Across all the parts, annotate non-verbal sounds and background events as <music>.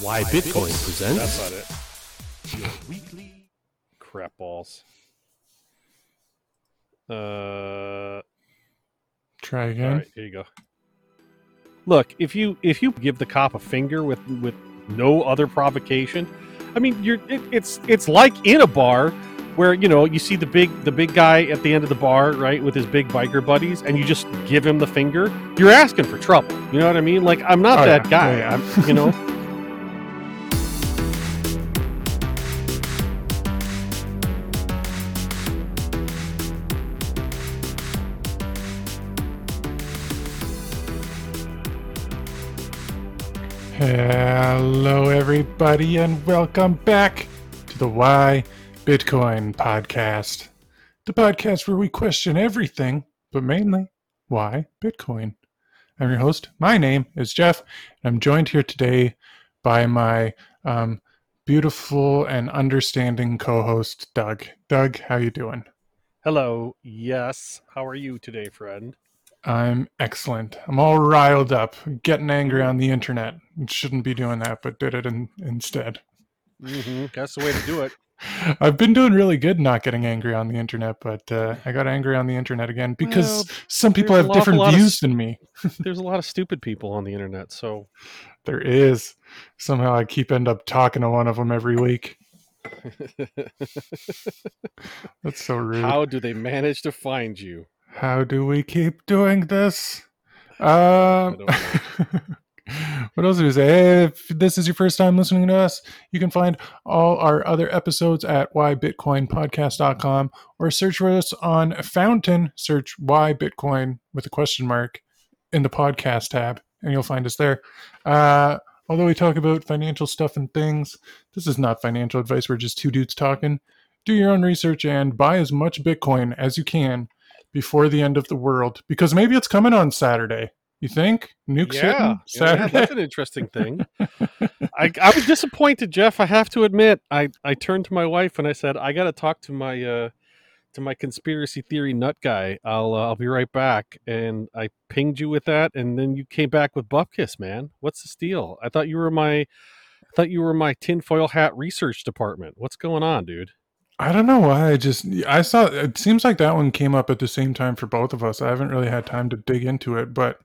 Why Bitcoin presents. That's not it. Your weekly Crap balls. Uh, Try again. right, here you go. Look, if you if you give the cop a finger with with no other provocation, I mean, you're it, it's it's like in a bar where you know you see the big the big guy at the end of the bar, right, with his big biker buddies, and you just give him the finger. You're asking for trouble. You know what I mean? Like I'm not Oh, that yeah. guy. Yeah, yeah. I'm, you know. <laughs> Hello, everybody, and welcome back to the Why Bitcoin podcast. The podcast where we question everything, but mainly why Bitcoin. I'm your host. My name is Jeff, and I'm joined here today by my um, beautiful and understanding co-host, Doug. Doug, how you doing? Hello. Yes. How are you today, friend? I'm excellent. I'm all riled up, getting angry on the internet. Shouldn't be doing that, but did it in, instead. Mm-hmm. That's the way to do it. <laughs> I've been doing really good not getting angry on the internet, but uh, I got angry on the internet again because Well, some people have different lot of views than me. <laughs> There's a lot of stupid people on the internet, so There is. Somehow I keep end up talking to one of them every week. <laughs> That's so rude. How do they manage to find you? Do we keep doing this? <laughs> Um, <laughs> what else do we say? If this is your first time listening to us, you can find all our other episodes at whybitcoinpodcast.com or search for us on Fountain. Search why Bitcoin with a question mark in the podcast tab, and you'll find us there. Uh, although we talk about financial stuff and things, this is not financial advice. We're just two dudes talking. Do your own research and buy as much Bitcoin as you can before the end of the world because maybe it's coming on Saturday. You think? Nukes yeah, hitting yeah, Saturday? that's an interesting thing. <laughs> I, I was disappointed, Jeff. I have to admit. I, I turned to my wife and I said, "I got to talk to my uh, to my conspiracy theory nut guy. I'll uh, I'll be right back." And I pinged you with that, and then you came back with Bupkiss, man. What's the deal? I thought you were my I thought you were my tinfoil hat research department. What's going on, dude? I don't know why. I just I saw it seems like that one came up at the same time for both of us. I haven't really had time to dig into it, but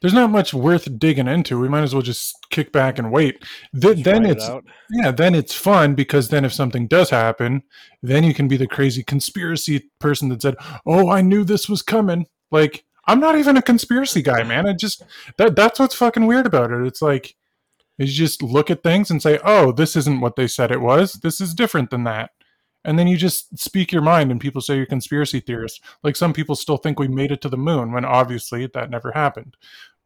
there's not much worth digging into. We might as well just kick back and wait. Th- then Try it it's yeah, then it's fun because then if something does happen, then you can be the crazy conspiracy person that said, "Oh, I knew this was coming." Like I'm not even a conspiracy guy, man. I just that that's what's fucking weird about it. It's like is you just look at things and say, "Oh, this isn't what they said it was. This is different than that." And then you just speak your mind, and people say you're conspiracy theorist. Like some people still think we made it to the moon, when obviously that never happened.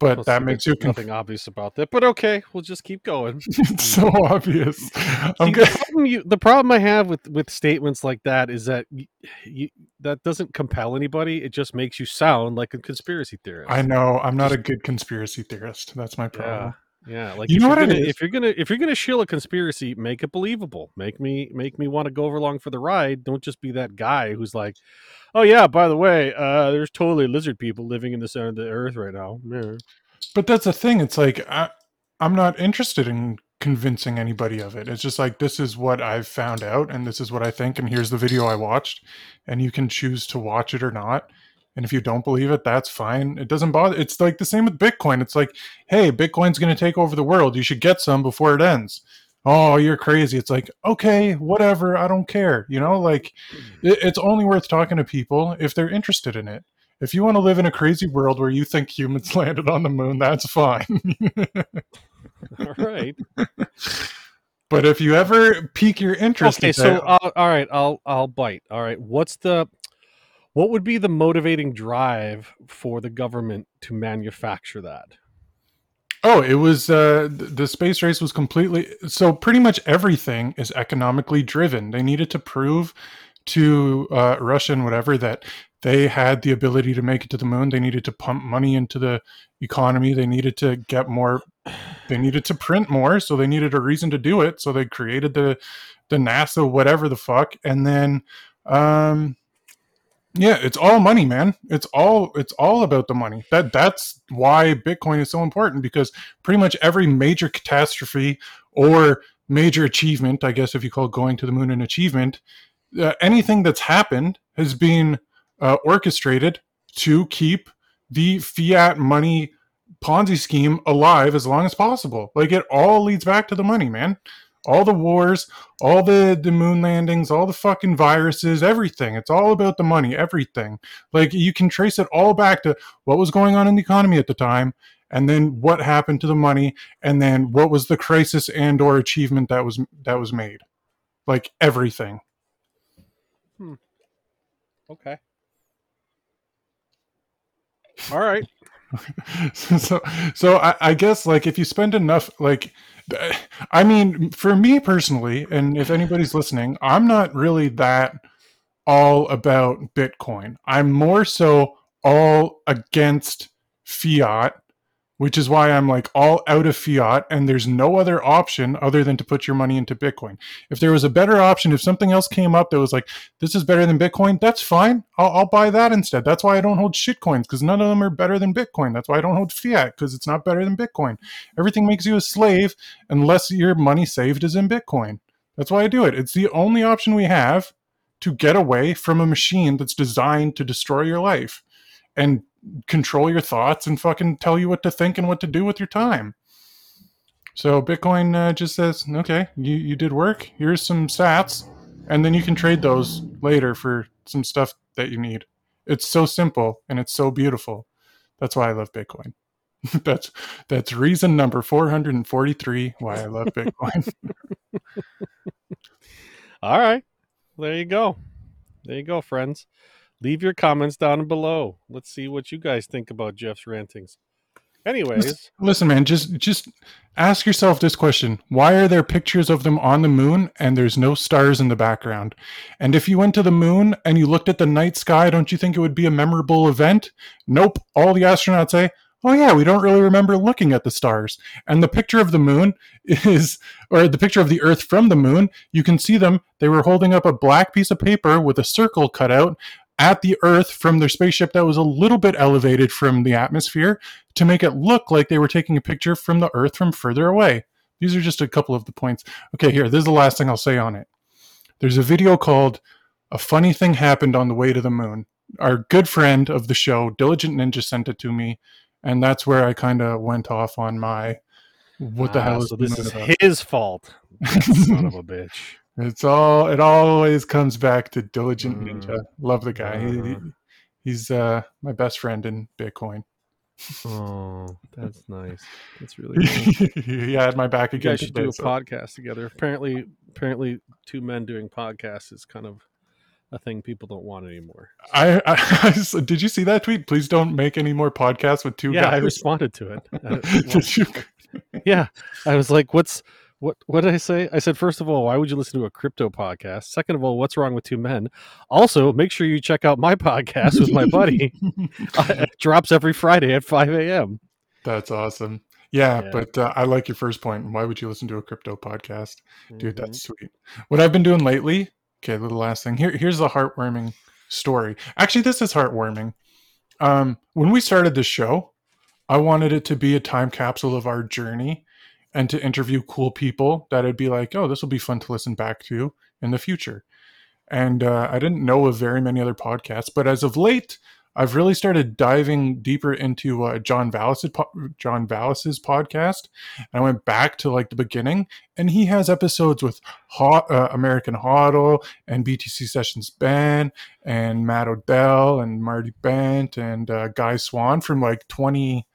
But Well, that makes you conf- nothing obvious about that. But okay, we'll just keep going. <laughs> it's so <laughs> obvious. See, the, problem you, the problem I have with with statements like that is that you, that doesn't compel anybody. It just makes you sound like a conspiracy theorist. I know I'm not a good conspiracy theorist. That's my problem. Yeah, like You if know you're what gonna, if you're gonna if you're gonna shill a conspiracy, make it believable. Make me make me want to go over along for the ride. Don't just be that guy who's like, oh yeah, by the way, uh, there's totally lizard people living in the center of the earth right now. Yeah. But that's the thing. It's like I, I'm not interested in convincing anybody of it. It's just like this is what I've found out, and this is what I think, and here's the video I watched, and you can choose to watch it or not. And if you don't believe it, that's fine. It doesn't bother. It's like the same with Bitcoin. It's like, hey, Bitcoin's going to take over the world. You should get some before it ends. Oh, you're crazy. It's like, okay, whatever. I don't care. You know, like it, it's only worth talking to people if they're interested in it. If you want to live in a crazy world where you think humans <laughs> landed on the moon, that's fine. All <laughs> right. but if you ever pique your interest, okay so say, uh, all right i'll i'll bite all right what's the what would be the motivating drive for the government to manufacture that oh, it was uh, the space race was completely so. Pretty much everything is economically driven. They needed to prove to uh, Russia and whatever that they had the ability to make it to the moon. They needed to pump money into the economy. They needed to get more. They needed to print more, so they needed a reason to do it. So they created the the NASA whatever the fuck, and then um, Yeah, it's all money, man. It's all it's all about the money. That that's why Bitcoin is so important because pretty much every major catastrophe or major achievement, I guess if you call going to the moon an achievement, uh, anything that's happened has been uh, orchestrated to keep the fiat money Ponzi scheme alive as long as possible. Like it all leads back to the money, man all the wars, all the the moon landings, all the fucking viruses, everything. It's all about the money, everything. Like you can trace it all back to what was going on in the economy at the time and then what happened to the money and then what was the crisis and or achievement that was that was made. Like everything. Hmm. Okay. All right. So so I, I guess like if you spend enough like I mean, for me personally, and if anybody's listening, I'm not really that all about Bitcoin. I'm more so all against fiat which is why I'm like all out of fiat and there's no other option other than to put your money into Bitcoin. If there was a better option, if something else came up that was like, this is better than Bitcoin, that's fine. I'll, I'll buy that instead. That's why I don't hold shitcoins because none of them are better than Bitcoin. That's why I don't hold fiat because it's not better than Bitcoin. Everything makes you a slave unless your money saved is in Bitcoin. That's why I do it. It's the only option we have to get away from a machine that's designed to destroy your life. And control your thoughts and fucking tell you what to think and what to do with your time. So Bitcoin uh, just says, okay, you, you did work. Here's some sats, and then you can trade those later for some stuff that you need. It's so simple and it's so beautiful. That's why I love Bitcoin. <laughs> that's that's reason number 443 why I love Bitcoin. <laughs> All right. There you go. There you go, friends leave your comments down below. Let's see what you guys think about Jeff's rantings. Anyways, listen, man, just just ask yourself this question: Why are there pictures of them on the moon and there's no stars in the background? And if you went to the moon and you looked at the night sky, don't you think it would be a memorable event? Nope. All the astronauts say, "Oh yeah, we don't really remember looking at the stars." And the picture of the moon is, or the picture of the Earth from the moon, you can see them. They were holding up a black piece of paper with a circle cut out at the Earth from their spaceship that was a little bit elevated from the atmosphere to make it look like they were taking a picture from the Earth from further away. These are just a couple of the points. Okay, here, this is the last thing I'll say on it. There's a video called A Funny Thing Happened on the Way to the Moon. Our good friend of the show, Diligent Ninja, sent it to me, and that's where I kind of went off on my what the ah, hell is so this is about? his fault. Son of a <laughs> bitch. It's all. It always comes back to diligent mm. ninja. Love the guy. Uh, he, he's uh, my best friend in Bitcoin. Oh, that's <laughs> nice. That's really <laughs> cool. he had my back again. You guys should do a so. podcast together. Apparently, apparently, two men doing podcasts is kind of a thing people don't want anymore. I, I, <laughs> I did you see that tweet? Please don't make any more podcasts with two yeah, guys. I responded to it. did you? yeah, I was like, "What's what what did I say? I said first of all, why would you listen to a crypto podcast? Second of all, what's wrong with two men? Also, make sure you check out my podcast with my buddy. <laughs> <laughs> it drops every Friday at five a.m. That's awesome. Yeah, yeah. but uh, I like your first point. Why would you listen to a crypto podcast, dude? Mm-hmm. That's sweet. What I've been doing lately. Okay, the last thing. Here, here's the heartwarming story. Actually, this is heartwarming. Um, when we started this show, I wanted it to be a time capsule of our journey and to interview cool people that would be like, oh, this will be fun to listen back to in the future. And uh, I didn't know of very many other podcasts, but as of late, I've really started diving deeper into uh, John Vallis's John Vallis's podcast. And I went back to like the beginning, and he has episodes with uh, American HODL and BTC Sessions Ben and Matt Odell and Marty Bent and uh, Guy Swan from like twenty,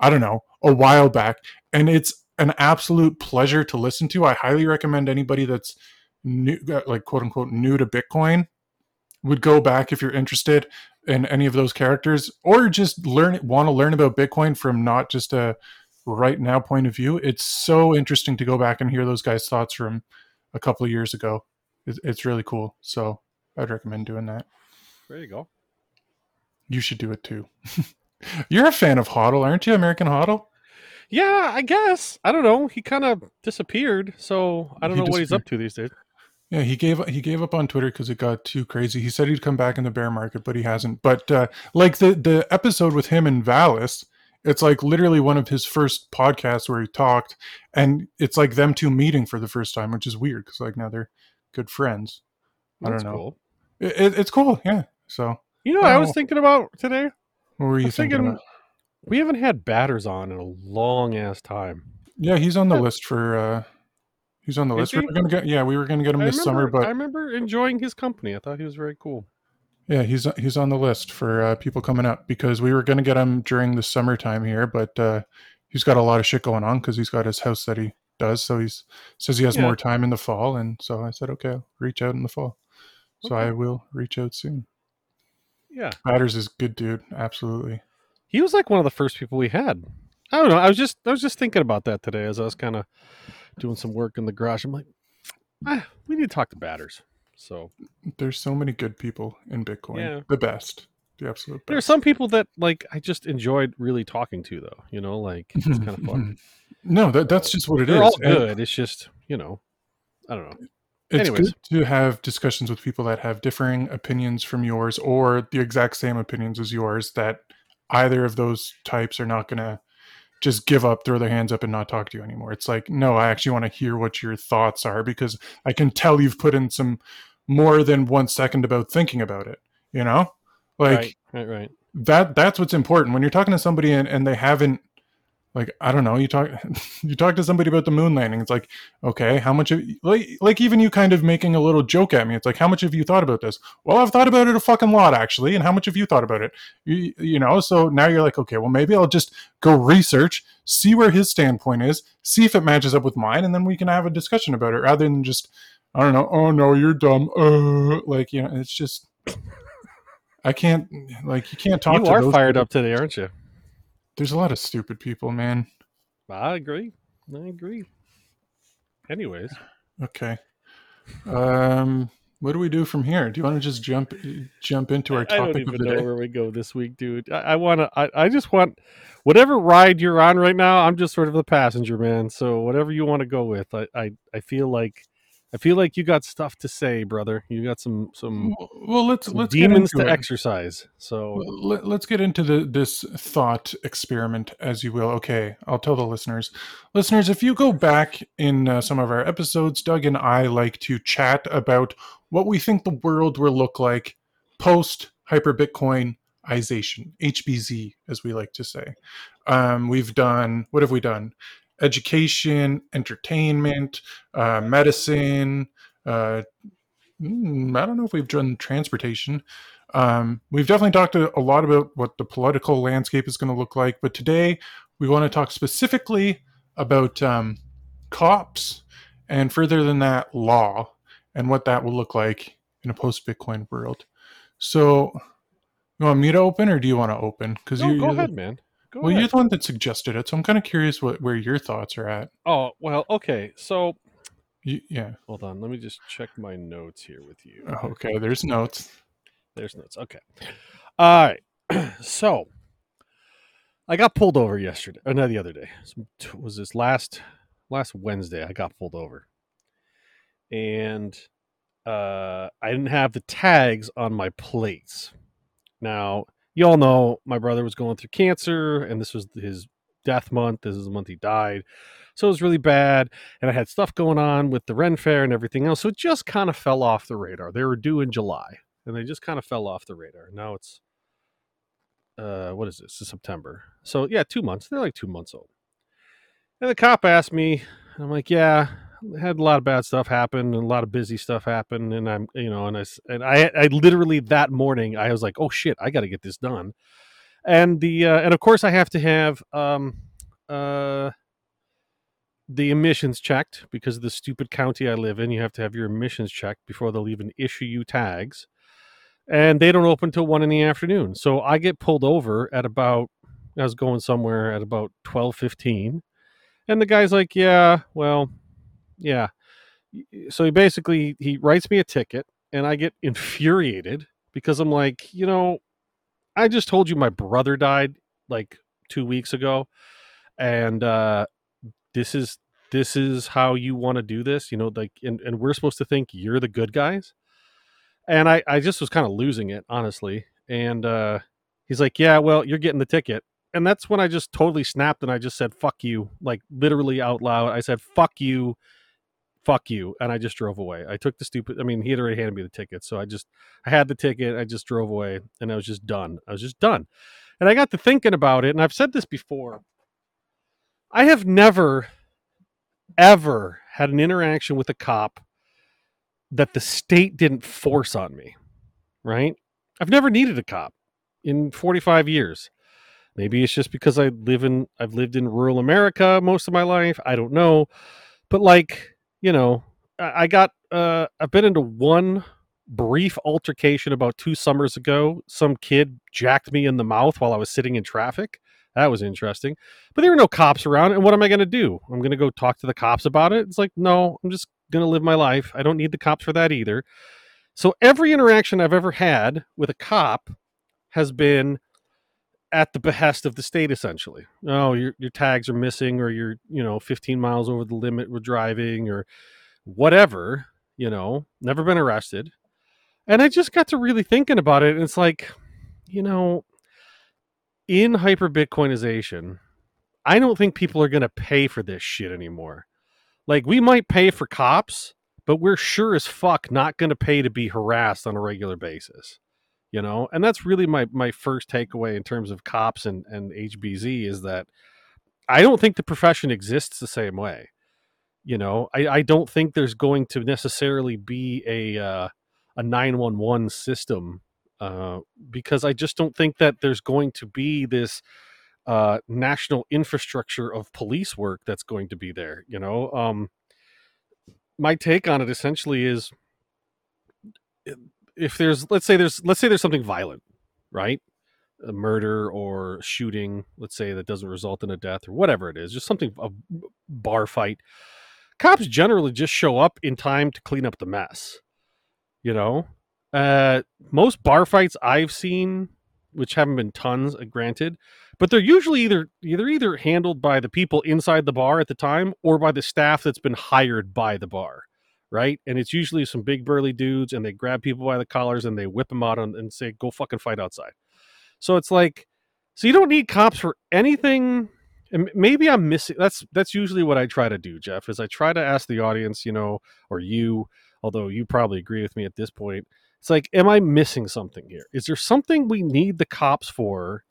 I don't know, a while back. And it's an absolute pleasure to listen to. I highly recommend anybody that's new, uh, like quote unquote, new to Bitcoin would go back if you're interested in any of those characters or just learn want to learn about Bitcoin from not just a right now point of view. It's so interesting to go back and hear those guys' thoughts from a couple of years ago. It's really cool. So I'd recommend doing that. There you go. You should do it too. <laughs> You're a fan of HODL, aren't you? American HODL? Yeah, I guess. I don't know. He kind of disappeared, so I don't he know what he's up to these days. Yeah, he gave he gave up on Twitter because it got too crazy. He said he'd come back in the bear market, but he hasn't. But uh, like the the episode with him and Vallis, it's like literally one of his first podcasts where he talked, and it's like them two meeting for the first time, which is weird because like now they're good friends. I That's don't know. cool. It, it- it's cool, yeah. So You know, what I was Oh. thinking about today. what were you thinking? thinking about? We haven't had batters on in a long ass time. Yeah, he's on the Yeah. list for. uh He's on the Is list. We he? were gonna get. Yeah, we were gonna get him I this remember, summer, but I remember enjoying his company. I thought he was very cool. Yeah, he's he's on the list for uh, people coming up because we were going to get him during the summertime here, but uh, he's got a lot of shit going on because he's got his house that he does. So he says he has Yeah. more time in the fall, and so I said, okay, I'll reach out in the fall. So Okay. I will reach out soon. Yeah, Batters is good, dude. Absolutely. He was like one of the first people we had. I don't know. I was just I was just thinking about that today as I was kind of doing some work in the garage. I'm like, ah, we need to talk to batters. So There's so many good people in Bitcoin. Yeah. The best, the absolute there are some people that like I just enjoyed really talking to though. You know, like it's kind of <laughs> fun. no, that that's just what it is. They're all And- good. It's just you know, I don't know. it's Anyways. good to have discussions with people that have differing opinions from yours or the exact same opinions as yours that either of those types are not going to just give up throw their hands up and not talk to you anymore. It's like no i actually want to hear what your thoughts are because i can tell you've put in some more than one second about thinking about it you know? Like right, right, right. that that's what's important. When you're talking to somebody and, and they haven't like i don't know you talk <laughs> you talk to somebody about the moon landing it's like okay how much of like like even you kind of making a little joke at me it's like how much have you thought about this well i've thought about it a fucking lot actually and how much have you thought about it you, you know so now you're like okay well maybe i'll just go research see where his standpoint is see if it matches up with mine and then we can have a discussion about it rather than just i don't know oh no you're dumb uh, like you know it's just i can't like you can't talk You are fired people. up today, aren't you? There's a lot of stupid people, man. I agree. I agree. Anyways, Okay. Um, what do we do from here? Do you want to just jump jump into our topic I don't topic of even the know day? where we go this week, dude. I, I want to. I, I just want whatever ride you're on right now. I'm just sort of the passenger, man. So whatever you want to go with, I, I, I feel like, I feel like you got stuff to say, brother. You got some some, Well, let's some let's get demons into to it. exercise. So Well, Let, let's get into the this thought experiment, as you will. Okay, I'll tell the listeners. Listeners, if you go back in uh, some of our episodes, Doug and I like to chat about what we think the world will look like post hyper Bitcoinization, HBZ, as we like to say. Um, we've done what have we done? Education, entertainment, uh, medicine. Uh, mm, I don't know if we've done transportation. Um, we've definitely talked a, lot about what the political landscape is going to look like, but today we want to talk specifically about um, cops and further than that, law and what that will look like in a post Bitcoin world. So, you want me to open or do you want to open? Because no, you, go you're ahead, the, man. Go well, ahead. you're the one that suggested it, so I'm kind of curious what where your thoughts are at. Oh well, okay. So You, yeah. hold on. Let me just check my notes here with you. Okay. There's notes. There's notes. Okay. All right. <clears throat> so I got pulled over yesterday, or no, the other day. So, t- Was this last last Wednesday? I got pulled over, and uh, I didn't have the tags on my plates. Now, you all know my brother was going through cancer, and this was his death month. This is the month he died. So it was really bad. And I had stuff going on with the Ren Fair and everything else. So it just kind of fell off the radar. They were due in July and they just kind of fell off the radar. Now it's uh what is this? It's September. So yeah, two months. They're like two months old. And the cop asked me, I'm like, yeah, had a lot of bad stuff happen and a lot of busy stuff happen. And I'm, you know, and I and I I literally that morning I was like, oh shit, I got to get this done. And the uh, and of course I have to have um uh the emissions checked because of the stupid county I live in. You have to have your emissions checked before they'll even issue you tags. And they don't open till one in the afternoon. So I get pulled over at about I was going somewhere at about twelve fifteen. And the guy's like, Yeah, well, yeah. So he basically he writes me a ticket and I get <laughs> infuriated because I'm like, you know, I just told you my brother died like two weeks ago. And uh this is this is how you want to do this, you know, like, and, and we're supposed to think you're the good guys. And I, I just was kind of losing it, honestly. And uh, he's like, yeah, well, you're getting the ticket. And that's when I just totally snapped and I just said, fuck you, like literally out loud. I said, fuck you, fuck you. And I just drove away. I took the stupid, I mean, he had already handed me the ticket. So I just, I had the ticket. I just drove away and I was just done. I was just done. And I got to thinking about it. And I've said this before. I have never, ever had an interaction with a cop that the state didn't force on me, right? I've never needed a cop in 45 years. Maybe it's just because I live in I've lived in rural America most of my life. I don't know. But like, you know, I got uh I've been into one brief altercation about two summers ago. Some kid jacked me in the mouth while I was sitting in traffic. That was interesting. But there were no cops around. And what am I going to do? I'm going to go talk to the cops about it. It's like, no, I'm just going to live my life. I don't need the cops for that either. So every interaction I've ever had with a cop has been at the behest of the state essentially. Oh, your your tags are missing or you're, you know, 15 miles over the limit with driving or whatever, you know, never been arrested. And I just got to really thinking about it and it's like, you know, in hyper Bitcoinization, I don't think people are going to pay for this shit anymore. Like we might pay for cops, but we're sure as fuck not going to pay to be harassed on a regular basis. You know, and that's really my my first takeaway in terms of cops and and HBZ is that I don't think the profession exists the same way. You know, I, I don't think there's going to necessarily be a uh, a nine one one system uh, because I just don't think that there's going to be this uh, national infrastructure of police work that's going to be there. You know, um, my take on it essentially is if there's let's say there's let's say there's something violent, right? A murder or shooting, let's say that doesn't result in a death or whatever it is, just something a bar fight. Cops generally just show up in time to clean up the mess. You know, uh, most bar fights I've seen, which haven't been tons, uh, granted, but they're usually either either either handled by the people inside the bar at the time or by the staff that's been hired by the bar, right? And it's usually some big burly dudes, and they grab people by the collars and they whip them out and, say, "Go fucking fight outside." So it's like, so you don't need cops for anything. And maybe I'm missing. That's that's usually what I try to do, Jeff. Is I try to ask the audience, you know, or you, although you probably agree with me at this point it's like, am I missing something here? Is there something we need the cops for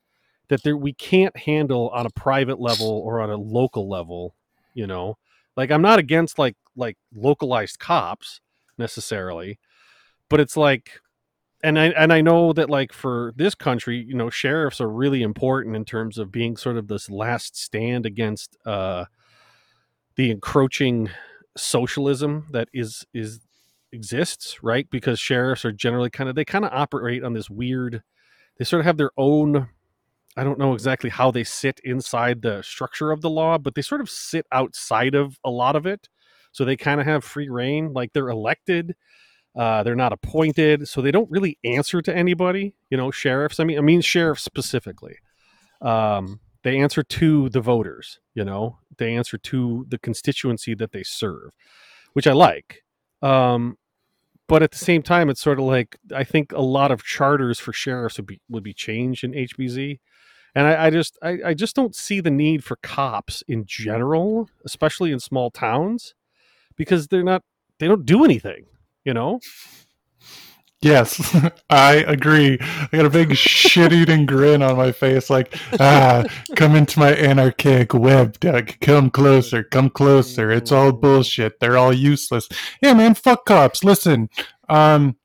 that there we can't handle on a private level or on a local level? You know, like I'm not against like like localized cops necessarily, but it's like and I and I know that like for this country, you know, sheriffs are really important in terms of being sort of this last stand against uh the encroaching socialism that is is exists, right? Because sheriffs are generally kind of they kind of operate on this weird they sort of have their own I don't know exactly how they sit inside the structure of the law, but they sort of sit outside of a lot of it. So they kind of have free reign, like they're elected, uh, they're not appointed, so they don't really answer to anybody. You know, sheriffs. I mean, I mean sheriffs specifically. Um, they answer to the voters. You know, they answer to the constituency that they serve, which I like. Um, but at the same time, it's sort of like I think a lot of charters for sheriffs would be would be changed in HBZ, and I, I just I, I just don't see the need for cops in general, especially in small towns, because they're not they don't do anything, you know. Yes, <laughs> I agree. I got a big shit-eating grin on my face, like, ah, come into my anarchic web, Doug. Come closer, come closer. It's all bullshit. They're all useless. Yeah, man, fuck cops. Listen, um,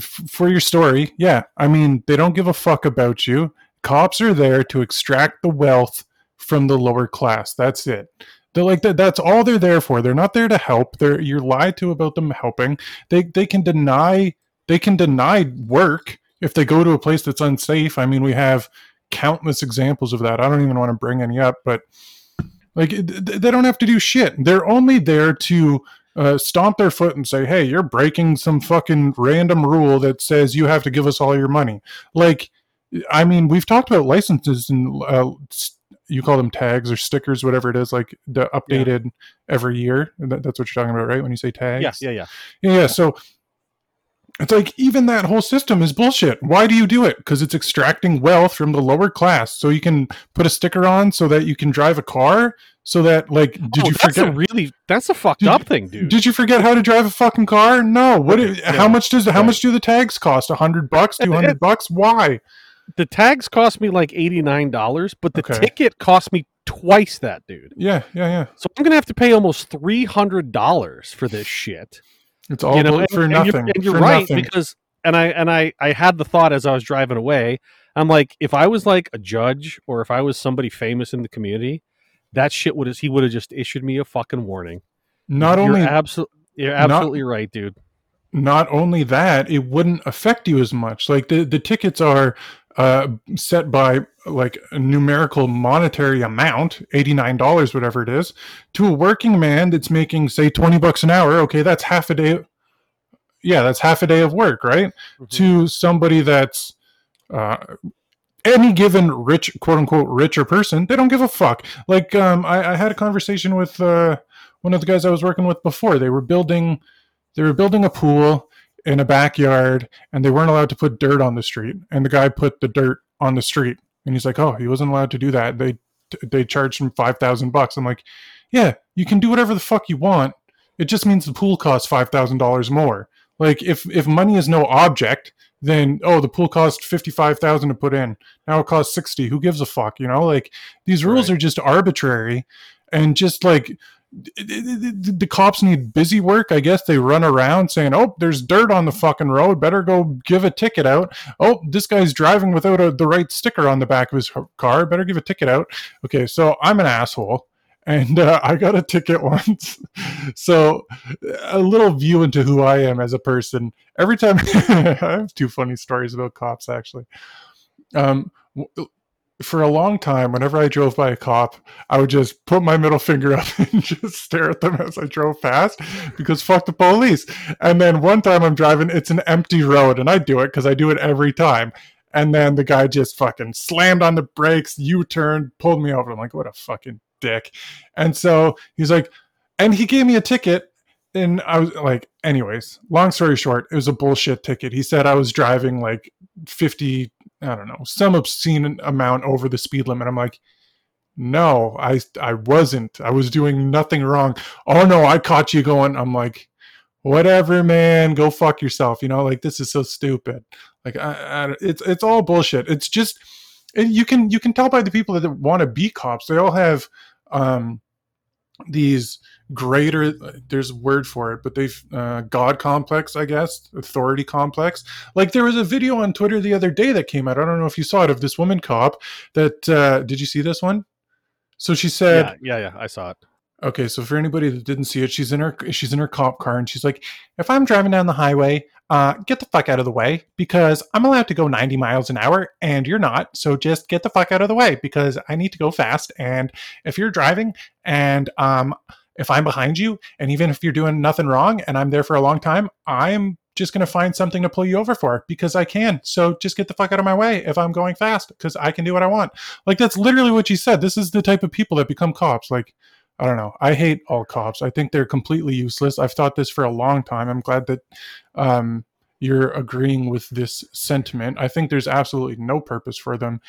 for your story, yeah, I mean, they don't give a fuck about you. Cops are there to extract the wealth from the lower class. That's it. They're like that. That's all they're there for. They're not there to help. They're you're lied to about them helping. They they can deny they can deny work if they go to a place that's unsafe. I mean, we have countless examples of that. I don't even want to bring any up, but like they don't have to do shit. They're only there to uh, stomp their foot and say, "Hey, you're breaking some fucking random rule that says you have to give us all your money." Like, I mean, we've talked about licenses and uh, you call them tags or stickers, whatever it is, like the updated every year. That's what you're talking about, right? When you say tags. Yeah, yeah, yeah. Yeah, yeah. So it's like even that whole system is bullshit. Why do you do it? Because it's extracting wealth from the lower class, so you can put a sticker on, so that you can drive a car, so that like, did Oh, you forget? really that's a fucked Did- up thing, dude. Did you forget how to drive a fucking car? No. What? Okay, How much does how much do the tags cost? A hundred bucks? Two hundred bucks? Why? The tags cost me like eighty nine dollars, but the Okay. ticket cost me twice that, dude. Yeah, yeah, yeah. So I'm gonna have to pay almost three hundred dollars for this shit. It's all you know, and- for and nothing. You're, and you're for right nothing. because, and I and I I had the thought as I was driving away. I'm like, if I was like a judge or if I was somebody famous in the community, that shit would have he would have just issued me a fucking warning. not you're only absolutely you're not- absolutely right, dude. not only that, it wouldn't affect you as much. Like the the tickets are uh, set by like a numerical monetary amount, eighty nine dollars, whatever it is, to a working man that's making say twenty bucks an hour. Okay, that's half a day. Yeah, that's half a day of work, right? Mhm. to somebody that's uh, any given rich quote unquote richer person they don't give a fuck like um, I, I had a conversation with uh, one of the guys i was working with before they were building they were building a pool in a backyard and they weren't allowed to put dirt on the street and the guy put the dirt on the street and he's like oh he wasn't allowed to do that. They they charged him 5000 bucks. I'm like yeah you can do whatever the fuck you want. It just means the pool costs $5000 more. Like if if money is no object then oh the pool cost 55000 to put in. Now it costs 60 who gives a fuck you know? Like these rules Right. are just arbitrary and just like the, the cops need busy work i guess they run around saying oh there's dirt on the fucking road better go give a ticket out oh this guy's driving without a, the right sticker on the back of his car better give a ticket out okay so i'm an asshole and uh, I got a ticket <laughs> once. so, a little view into who I am as a person. Every time, <laughs> I have two funny stories about cops actually. Um, for a long time, whenever I drove by a cop, I would just put my middle finger up <laughs> and just stare at them as I drove past because fuck the police. And then one time I'm driving, it's an empty road, and I do it because I do it every time. And then the guy just fucking slammed on the brakes, U turned, pulled me over. I'm like, what a fucking dick. And so he's like, and he gave me a ticket. And I was like, anyways, long story short, it was a bullshit ticket. He said I was driving like 50, I don't know, some obscene amount over the speed limit. I'm like, no, I I wasn't. I was doing nothing wrong. Oh no, I caught you going. I'm like, whatever, man. Go fuck yourself. You know, like this is so stupid. Like I, I, it's it's all bullshit. It's just you can you can tell by the people that want to be cops. They all have um these greater there's a word for it but they've uh, god complex i guess authority complex like there was a video on twitter the other day that came out i don't know if you saw it of this woman cop that uh did you see this one so she said yeah, yeah, yeah. I saw it. Okay, so for anybody that didn't see it, she's in her she's in her cop car and she's like, "If I'm driving down the highway, uh, get the fuck out of the way because I'm allowed to go 90 miles an hour and you're not. So just get the fuck out of the way because I need to go fast. And if you're driving and um, if I'm behind you, and even if you're doing nothing wrong and I'm there for a long time, I'm just going to find something to pull you over for because I can. So just get the fuck out of my way if I'm going fast because I can do what I want. Like that's literally what she said. This is the type of people that become cops. Like I don't know. I hate all cops. I think they're completely useless. I've thought this for a long time. I'm glad that um, you're agreeing with this sentiment. I think there's absolutely no purpose for them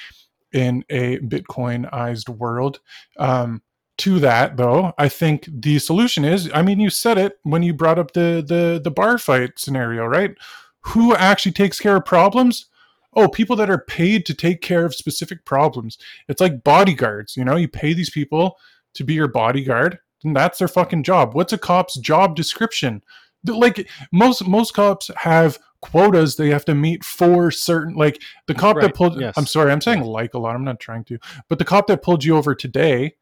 in a Bitcoinized world. Um, to that, though, I think the solution is. I mean, you said it when you brought up the the the bar fight scenario, right? Who actually takes care of problems? Oh, people that are paid to take care of specific problems. It's like bodyguards. You know, you pay these people to be your bodyguard, and that's their fucking job. What's a cop's job description? Like most most cops have quotas they have to meet for certain like the cop Right, that pulled yes. I'm sorry, I'm saying like a lot. I'm not trying to. But the cop that pulled you over today,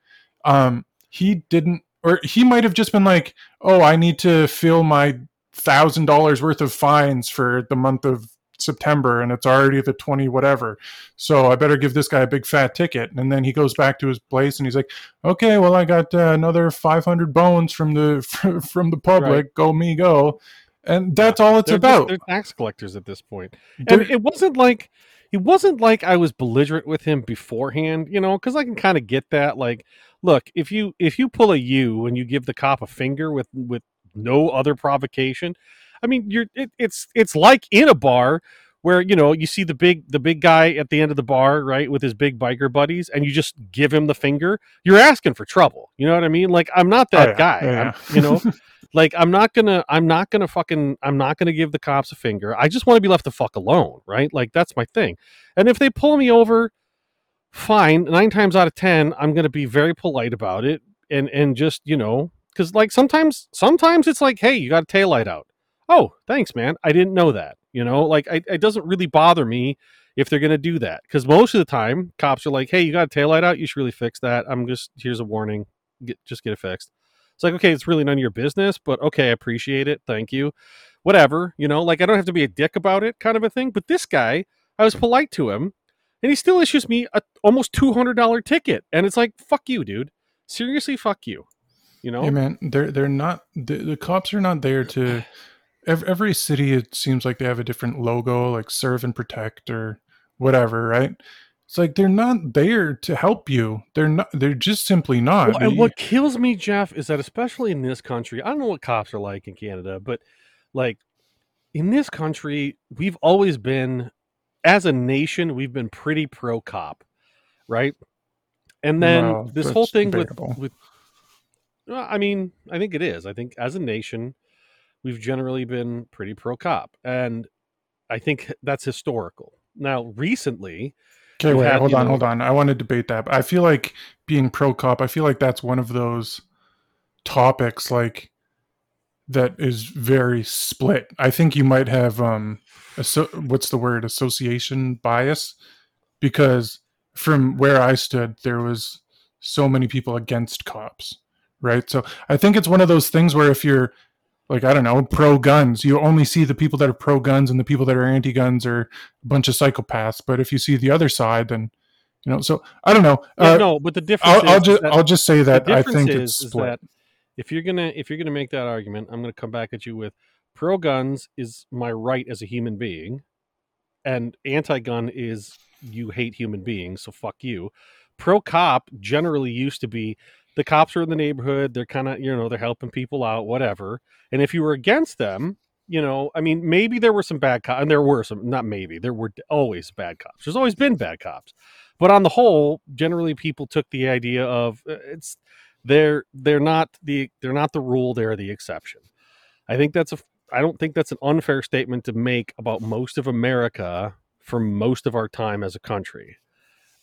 um he didn't or he might have just been like, "Oh, I need to fill my $1000 worth of fines for the month of September and it's already the 20 whatever. So I better give this guy a big fat ticket. And then he goes back to his place and he's like, "Okay, well I got uh, another 500 bones from the <laughs> from the public. Go me go." And that's all it's They're, about. just, they're tax collectors at this point. They're- And it wasn't like he wasn't like I was belligerent with him beforehand, you know, because I can kind of get that. Like, look, if you if you pull a U and you give the cop a finger with with no other provocation, I mean, you're it, it's it's like in a bar where you know you see the big the big guy at the end of the bar, right, with his big biker buddies, and you just give him the finger. You're asking for trouble. You know what I mean? Like, I'm not oh, that Oh, yeah. guy. Oh, yeah, you know. <laughs> like i'm not gonna i'm not gonna fucking i'm not gonna give the cops a finger i just want to be left the fuck alone right like that's my thing and if they pull me over fine nine times out of ten i'm gonna be very polite about it and and just you know because like sometimes sometimes it's like hey you got a tail light out. Oh thanks man. I didn't know that you know? Like I, it doesn't really bother me if they're gonna do that because most of the time cops are like hey you got a tail light out? You should really fix that. I'm just here's a warning. Get just get it fixed. It's like, okay, it's really none of your business, but okay, I appreciate it. Thank you. Whatever, you know, like I don't have to be a dick about it, kind of a thing. But this guy, I was polite to him, and he still issues me a almost two hundred dollar ticket, and it's like, fuck you, dude. Seriously, fuck you. You know, Hey man, they're they're not the, the cops are not there to. <sighs> Every, every city, it seems like they have a different logo, like serve and protect or whatever, right? It's like they're not there to help you. They're not. They're just simply not. Well, and what kills me, Jeff, is that especially in this country, I don't know what cops are like in Canada, but like in this country, we've always been, as a nation, we've been pretty pro cop, right? And then Well, this whole thing with debatable. with, well, I mean, I think it is. I think as a nation, we've generally been pretty pro cop, and I think that's historical. Now, recently, Okay, wait, had, hold on, know- hold on. I want to debate that. But I feel like being pro cop, I feel like that's one of those topics like that is very split. I think you might have um asso- what's the word? association bias because from where I stood there was so many people against cops, right? So I think it's one of those things where if you're like I don't know, pro guns, you only see the people that are pro guns and the people that are anti guns are a bunch of psychopaths. But if you see the other side, then you know. So I don't know. yeah, Uh, no, but the difference I'll, I'll just I'll just say that I think is, it's is split. that if you're gonna if you're gonna make that argument, I'm gonna come back at you with pro guns is my right as a human being, and anti gun is you hate human beings, so fuck you. Pro cop generally used to be the cops are in the neighborhood, they're kind of you know they're helping people out, whatever. And if you were against them, you know, I mean, maybe there were some bad cops, and there were some, not maybe, there were always bad cops. There's always been bad cops, but on the whole, generally people took the idea of uh, it's they're they're not the they're not the rule, they're the exception. I think that's a I don't think that's an unfair statement to make about most of America for most of our time as a country.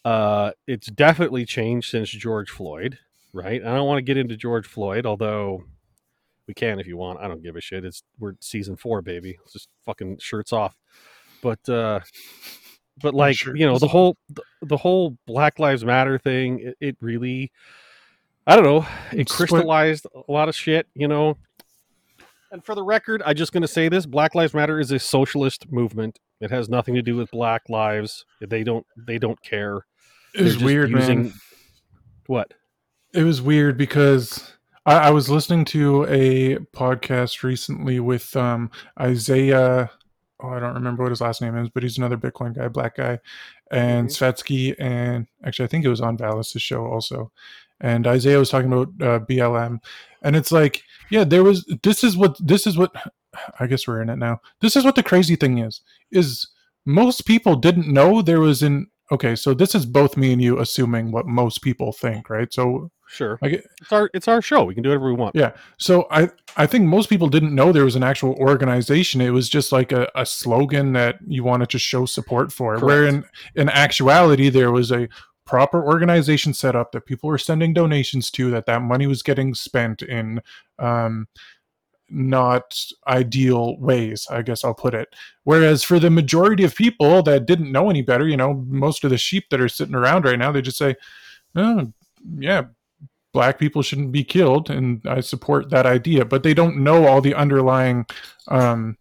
Uh, it's definitely changed since George Floyd, right? I don't want to get into George Floyd, although we can if you want. I don't give a shit. It's we're season four, baby. It's just fucking shirts off. But uh but like you know the whole the, the whole Black Lives Matter thing. It, it really, I don't know. It crystallized a lot of shit. You know. And for the record, I'm just going to say this: Black Lives Matter is a socialist movement. It has nothing to do with Black lives. They don't. They don't care. It was weird, man. What? It was weird because I, I was listening to a podcast recently with um, Isaiah. Oh, I don't remember what his last name is, but he's another Bitcoin guy, black guy, and Mhm. Svetski, and actually I think it was on Vallis' show also. And Isaiah was talking about uh, BLM, and it's like, yeah, there was. This is what. This is what. I guess we're in it now. This is what the crazy thing is. Is most people didn't know there was an. Okay, so this is both me and you assuming what most people think, right? So Sure. like It's our it's our show. We can do whatever we want. yeah. So I I think most people didn't know there was an actual organization. It was just like a, a slogan that you wanted to show support for. Where in in actuality there was a proper organization set up that people were sending donations to. That that money was getting spent in um, not ideal ways. I guess I'll put it. Whereas for the majority of people that didn't know any better, you know, most of the sheep that are sitting around right now, they just say, oh, yeah, black people shouldn't be killed and i support that idea but they don't know all the underlying um,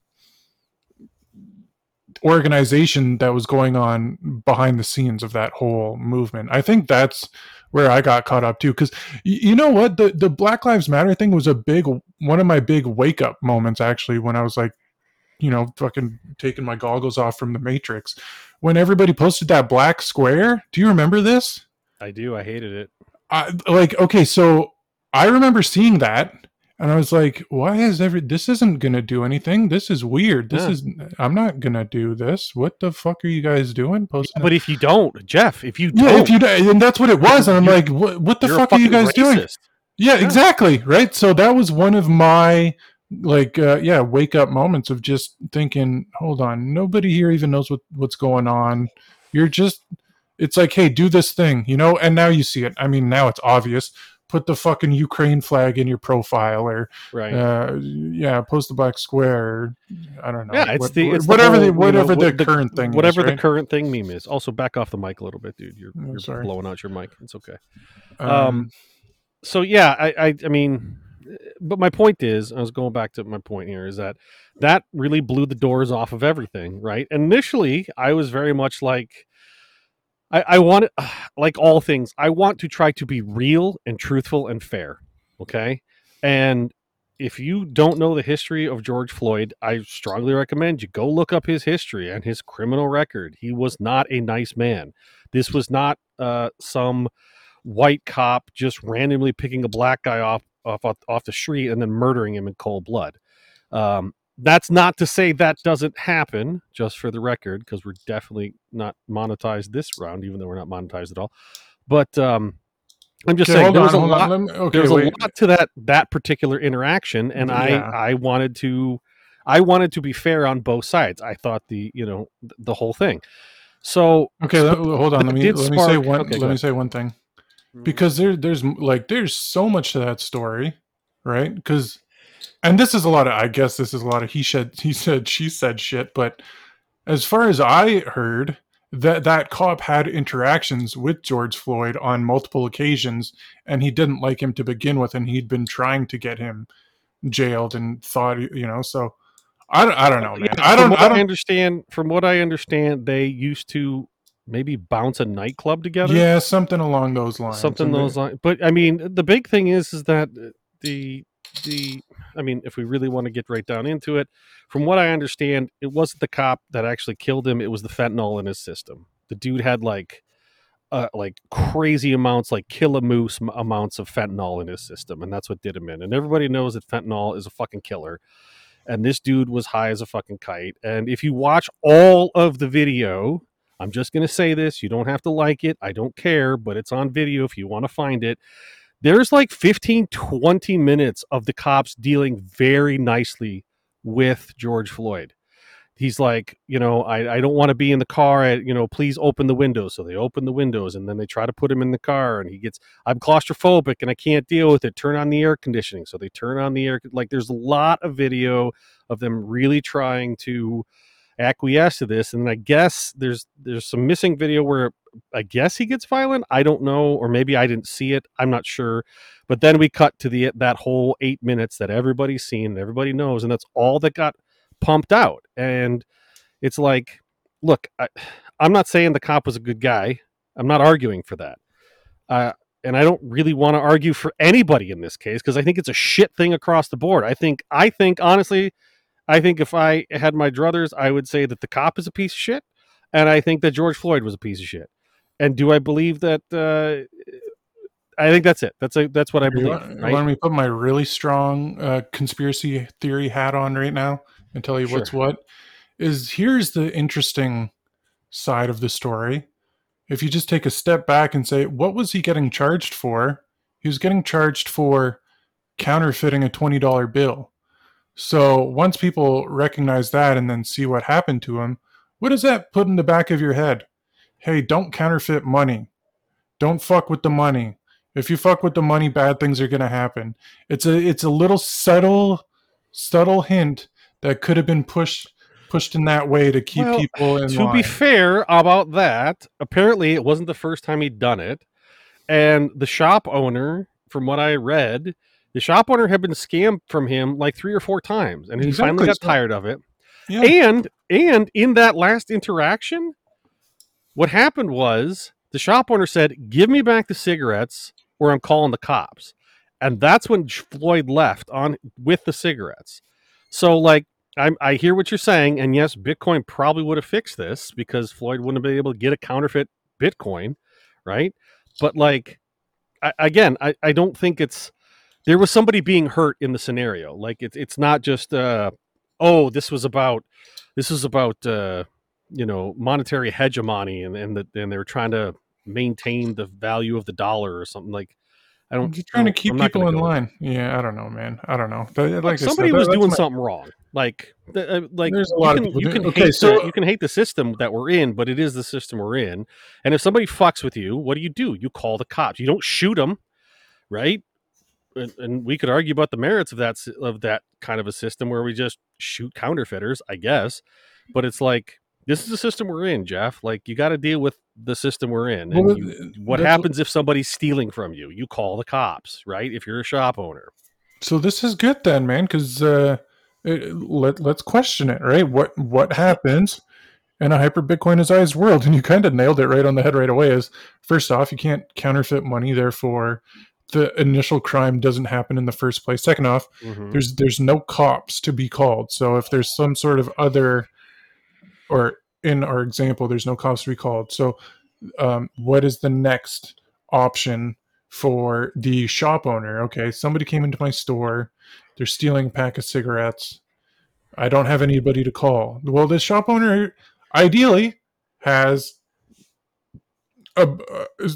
organization that was going on behind the scenes of that whole movement i think that's where i got caught up too because you know what the, the black lives matter thing was a big one of my big wake up moments actually when i was like you know, fucking taking my goggles off from the Matrix. When everybody posted that black square, do you remember this? I do. I hated it. I like okay, so I remember seeing that and I was like, why is every this isn't gonna do anything? This is weird. This Yeah. is I'm not gonna do this. What the fuck are you guys doing? Posting But if you don't, Jeff, if you don't, if you and that's what it was, and I'm like, what, what the fuck are you guys doing? Yeah, Yeah. exactly. Right. So that was one of my like uh yeah, wake up moments of just thinking, hold on, nobody here even knows what what's going on. You're just it's like, hey, do this thing, you know, and now you see it. I mean, now it's obvious. Put the fucking Ukraine flag in your profile or Right. uh yeah, post the black square. Or, I don't know. yeah, it's what- the it's whatever the, the, whole, you know, whatever what the, current thing whatever is, the right? current thing meme is. Also, back off the mic a little bit, dude. You're, Oh, you're blowing out your mic. It's okay. um, um, so yeah, I, I I mean, but my point is, I was going back to my point here is that that really blew the doors off of everything, right? Initially, I was very much like. I, I want <sighs> like all things, I want to try to be real and truthful and fair. Okay. And if you don't know the history of George Floyd, I strongly recommend you go look up his history and his criminal record. He was not a nice man. This was not uh, some white cop just randomly picking a black guy off off off the street and then murdering him in cold blood. Um, that's not to say that doesn't happen, just for the record, because we're definitely not monetized this round, even though we're not monetized at all. But um, I'm just okay, saying hold there on, a lot. me- okay, there was wait. a lot to that that particular interaction, and Yeah. I I wanted to I wanted to be fair on both sides. I thought the you know the whole thing. So Okay, let- hold on. Let me let me say one. okay, let me ahead. say one thing because there there's like there's so much to that story, right? Because and this is a lot of I guess this is a lot of he said he said she said shit. But as far as I heard, that that cop had interactions with George Floyd on multiple occasions, and he didn't like him to begin with, and he'd been trying to get him jailed and thought you know so. I don't, I don't know, man. Yeah, I don't. I don't. understand. From what I understand, they used to maybe bounce a nightclub together. Yeah, something along those lines. something those lines. But I mean, the big thing is is that uh, the the I mean, if we really want to get right down into it, from what I understand, it wasn't the cop that actually killed him. It was the fentanyl in his system. The dude had like. Uh, like crazy amounts, like kilomoose m- amounts of fentanyl in his system, and that's what did him in. And everybody knows that fentanyl is a fucking killer. And this dude was high as a fucking kite. And if you watch all of the video, I'm just going to say this. You don't have to like it. I don't care, but it's on video if you want to find it. There's like 15, 20 minutes of the cops dealing very nicely with George Floyd. He's like, you know, I, I don't want to be in the car. You know, please open the windows. So they open the windows and then they try to put him in the car and he gets, I'm claustrophobic and I can't deal with it. Turn on the air conditioning. So they turn on the air. Like there's a lot of video of them really trying to acquiesce to this and i guess there's there's some missing video where i guess he gets violent i don't know or maybe i didn't see it i'm not sure but then we cut to the that whole eight minutes that everybody's seen everybody knows and that's all that got pumped out and it's like look I, i'm not saying the cop was a good guy i'm not arguing for that uh, and i don't really want to argue for anybody in this case because i think it's a shit thing across the board i think i think honestly I think if I had my druthers, I would say that the cop is a piece of shit, and I think that George Floyd was a piece of shit. And do I believe that? Uh, I think that's it. That's a, that's what I believe. want, right? want me put my really strong uh, conspiracy theory hat on right now and tell you what's what? Is here's the interesting side of the story. If you just take a step back and say, what was he getting charged for? He was getting charged for counterfeiting a $20 bill. So once people recognize that and then see what happened to him, what does that put in the back of your head? Hey, don't counterfeit money. Don't fuck with the money. If you fuck with the money, bad things are going to happen. It's a it's a little subtle subtle hint that could have been pushed pushed in that way to keep Well, people in to line. be fair about that, apparently it wasn't the first time he'd done it, and the shop owner, from what I read, the shop owner had been scammed from him like three or four times, and he finally got tired of it. yeah. And and in that last interaction, what happened was the shop owner said, "Give me back the cigarettes, or I'm calling the cops." And that's when Floyd left on with the cigarettes. So like I'm, I hear what you're saying, and yes, Bitcoin probably would have fixed this because Floyd wouldn't have been able to get a counterfeit Bitcoin, right? But like, I, again, I, I don't think it's there was somebody being hurt in the scenario. Like it's it's not just uh, oh, this was about this was about uh, you know monetary hegemony and and the, and they were trying to maintain the value of the dollar or something like I don't. I'm just trying to keep people in go there. line. Yeah, I don't know, man. I don't know. But like Like I said, somebody was doing my- something wrong. Like, uh, like There's a lot of people you can okay, hate so- the, you can hate the system that we're in, but it is the system we're in. And if somebody fucks with you, what do you do? You call the cops. You don't shoot them, right? And, and we could argue about the merits of that of that kind of a system where we just shoot counterfeiters, I guess. But it's like this is the system we're in, Jeff. Like you got to deal with the system we're in. And Well, you- what happens if somebody's stealing from you? You call the cops, right? If you're a shop owner. So this is good then, man, because uh, it- let let's question it, right? What what happens in a hyper Bitcoinized world? And you kind of nailed it right on the head right away. Is first off, you can't counterfeit money, therefore the initial crime doesn't happen in the first place. Second off, Mhm. there's there's no cops to be called. So if there's some sort of other, or in our example, there's no cops to be called. So um, what is the next option for the shop owner? Okay, somebody came into my store, they're stealing a pack of cigarettes. I don't have anybody to call. Well, the shop owner ideally has a, a,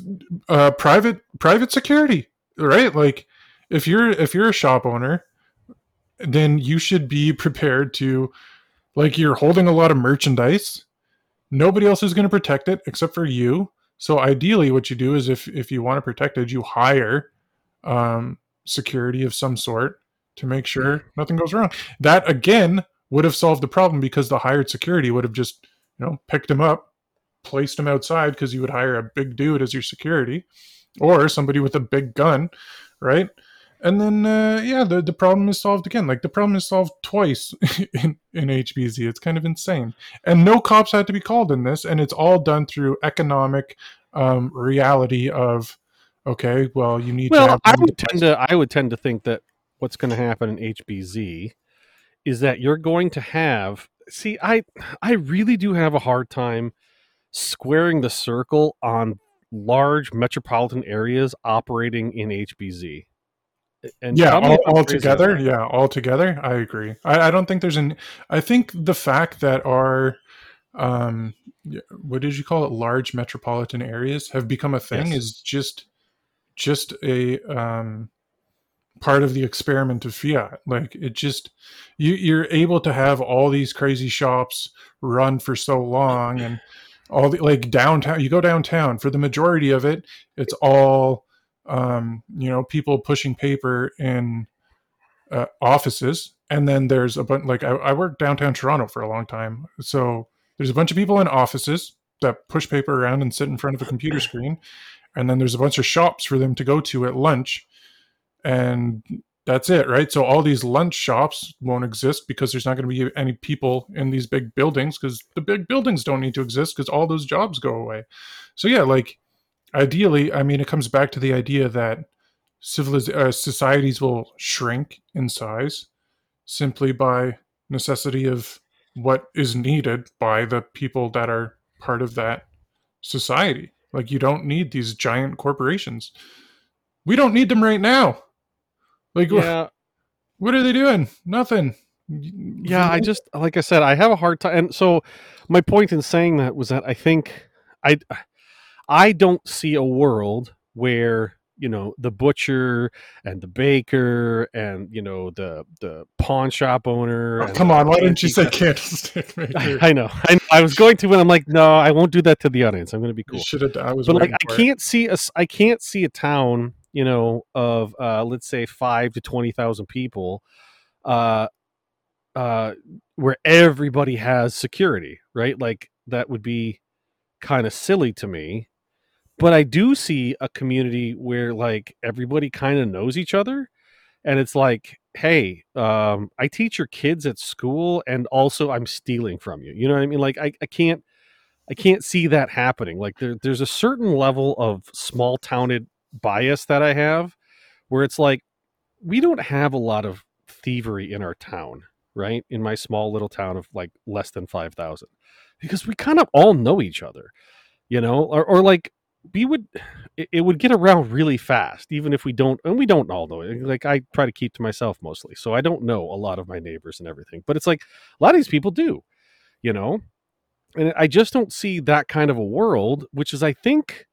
a private private security, right? Like if you're if you're a shop owner, then you should be <laughs> prepared to like you're holding a lot of merchandise. Nobody else is going to protect it except for you. So ideally what you do is if if you want to protect it, you hire um security of some sort to make sure nothing goes wrong. That again would have solved the problem because the hired security would have just, you know, picked him up, placed him outside because you would hire a big dude as your security or somebody with a big gun, right? And then uh, yeah, the, the problem is solved again. Like the problem is solved twice <laughs> in, in HBZ. It's kind of insane. And no cops had to be called in this, and it's all done through economic um, reality of okay, well, you need to Well, I would tend to I would tend to think that what's going to happen in HBZ is that you're going to have see I I really do have a hard time squaring the circle on large metropolitan areas operating in HBZ. And yeah all, all together yeah all together i agree. I, I don't think there's an i think the fact that our um what did you call it? Large metropolitan areas have become a thing Yes. is just just a um part of the experiment of fiat. Like it just you you're able to have all these crazy shops run for so long and all the like downtown you go downtown for the majority of it it's all um you know people pushing paper in uh, offices and then there's a bunch like I, I worked downtown toronto for a long time so there's a bunch of people in offices that push paper around and sit in front of a computer screen and then there's a bunch of shops for them to go to at lunch and that's it right? So all these lunch shops won't exist because there's not going to be any people in these big buildings because the big buildings don't need to exist because all those jobs go away. So yeah like ideally i mean it comes back to the idea that civiliz- uh, societies will shrink in size simply by necessity of what is needed by the people that are part of that society. Like you don't need these giant corporations. We don't need them right now like Yeah, what are they doing? Nothing. Yeah i just like i said i have a hard time and so my point in saying that was that i think i i don't see a world where you know the butcher and the baker and you know the the pawn shop owner Oh, come on why didn't you say candlestick maker? I, <laughs> I know. I, I was going to and i'm like no i won't do that to the audience. I'm going to be cool. should have i was but like i can't see a. I can't see a town you know of uh let's say 5 to 20,000 people uh uh where everybody has security right? Like that would be kind of silly to me. But i do see a community where like everybody kind of knows each other and it's like hey um i teach your kids at school and also i'm stealing from you. You know what i mean? Like i, I can't i can't see that happening. Like there, there's a certain level of small towned bias that i have where it's like we don't have a lot of thievery in our town right? In my small little town of like less than 5,000 because we kind of all know each other, you know, or, or like we would, it, it would get around really fast, even if we don't, and we don't all know it. Like I try to keep to myself mostly. So I don't know a lot of my neighbors and everything, but it's like a lot of these people do, you know, and I just don't see that kind of a world, which is, I think,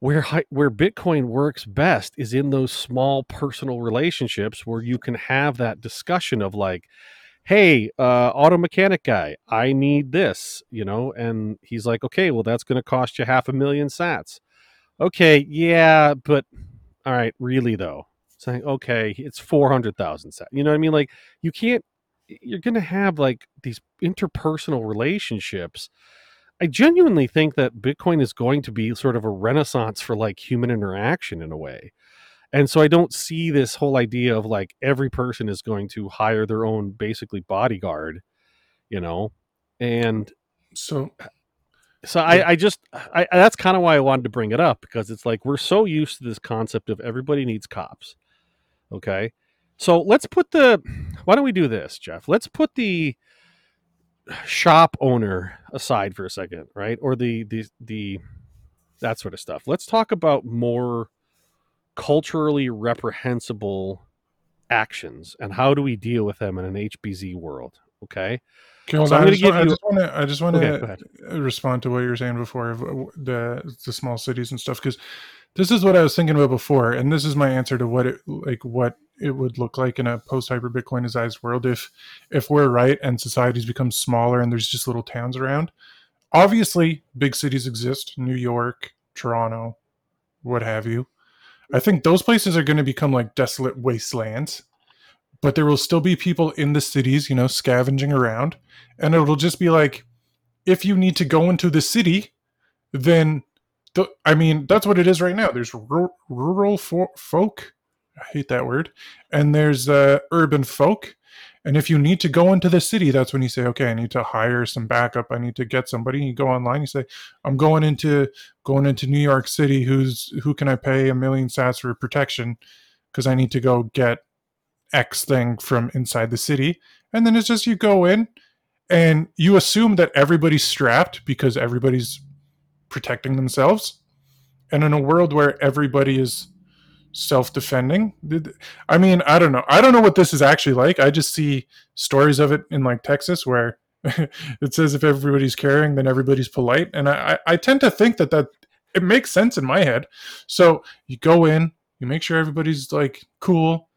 where where Bitcoin works best is in those small personal relationships where you can have that discussion of like, "Hey, uh, auto mechanic guy, I need this," you know, and he's like, "Okay, well, that's going to cost you half a million Sats." Okay, yeah, but all right, really though, saying okay, it's four hundred thousand Sats. You know what I mean? Like, you can't. You're going to have like these interpersonal relationships I genuinely think that Bitcoin is going to be sort of a renaissance for like human interaction in a way. And so I don't see this whole idea of like every person is going to hire their own basically bodyguard, you know? And So uh, so I, I just I that's kind of why I wanted to bring it up because it's like we're so used to this concept of everybody needs cops. Okay. So let's put the why don't we do this, Jeff? Let's put the shop owner aside for a second, right? Or the the the that sort of stuff. Let's talk about more culturally reprehensible actions and how do we deal with them in an HBZ world? Okay. So I'm gonna just, give want, I you- just want to I just want Okay, to respond to what you were saying before of uh, the the small cities and stuff because this is what I was thinking about before, and this is my answer to what it like what it would look like in a post hyper Bitcoinized world if if we're right and societies become smaller and there's just little towns around. Obviously, big cities exist, New York, Toronto, what have you. I think those places are going to become like desolate wastelands, but there will still be people in the cities, you know, scavenging around and it'll just be like if you need to go into the city then the, i mean that's what it is right now there's ru- rural fo- folk i hate that word. And there's uh, urban folk. And if you need to go into the city that's when you say okay i need to hire some backup. I need to get somebody. You go online you say i'm going into going into new york city. Who's who can i pay a million sats for protection? Because i need to go get x thing from inside the city. And then it's just you go in and you assume that everybody's strapped because everybody's protecting themselves. And in a world where everybody is self-defending. I mean i don't know. I don't know what this is actually like. I just see stories of it in like texas where <laughs> it says if everybody's caring then everybody's polite. And I, I tend to think that that it makes sense in my head. So you go in you make sure everybody's like cool.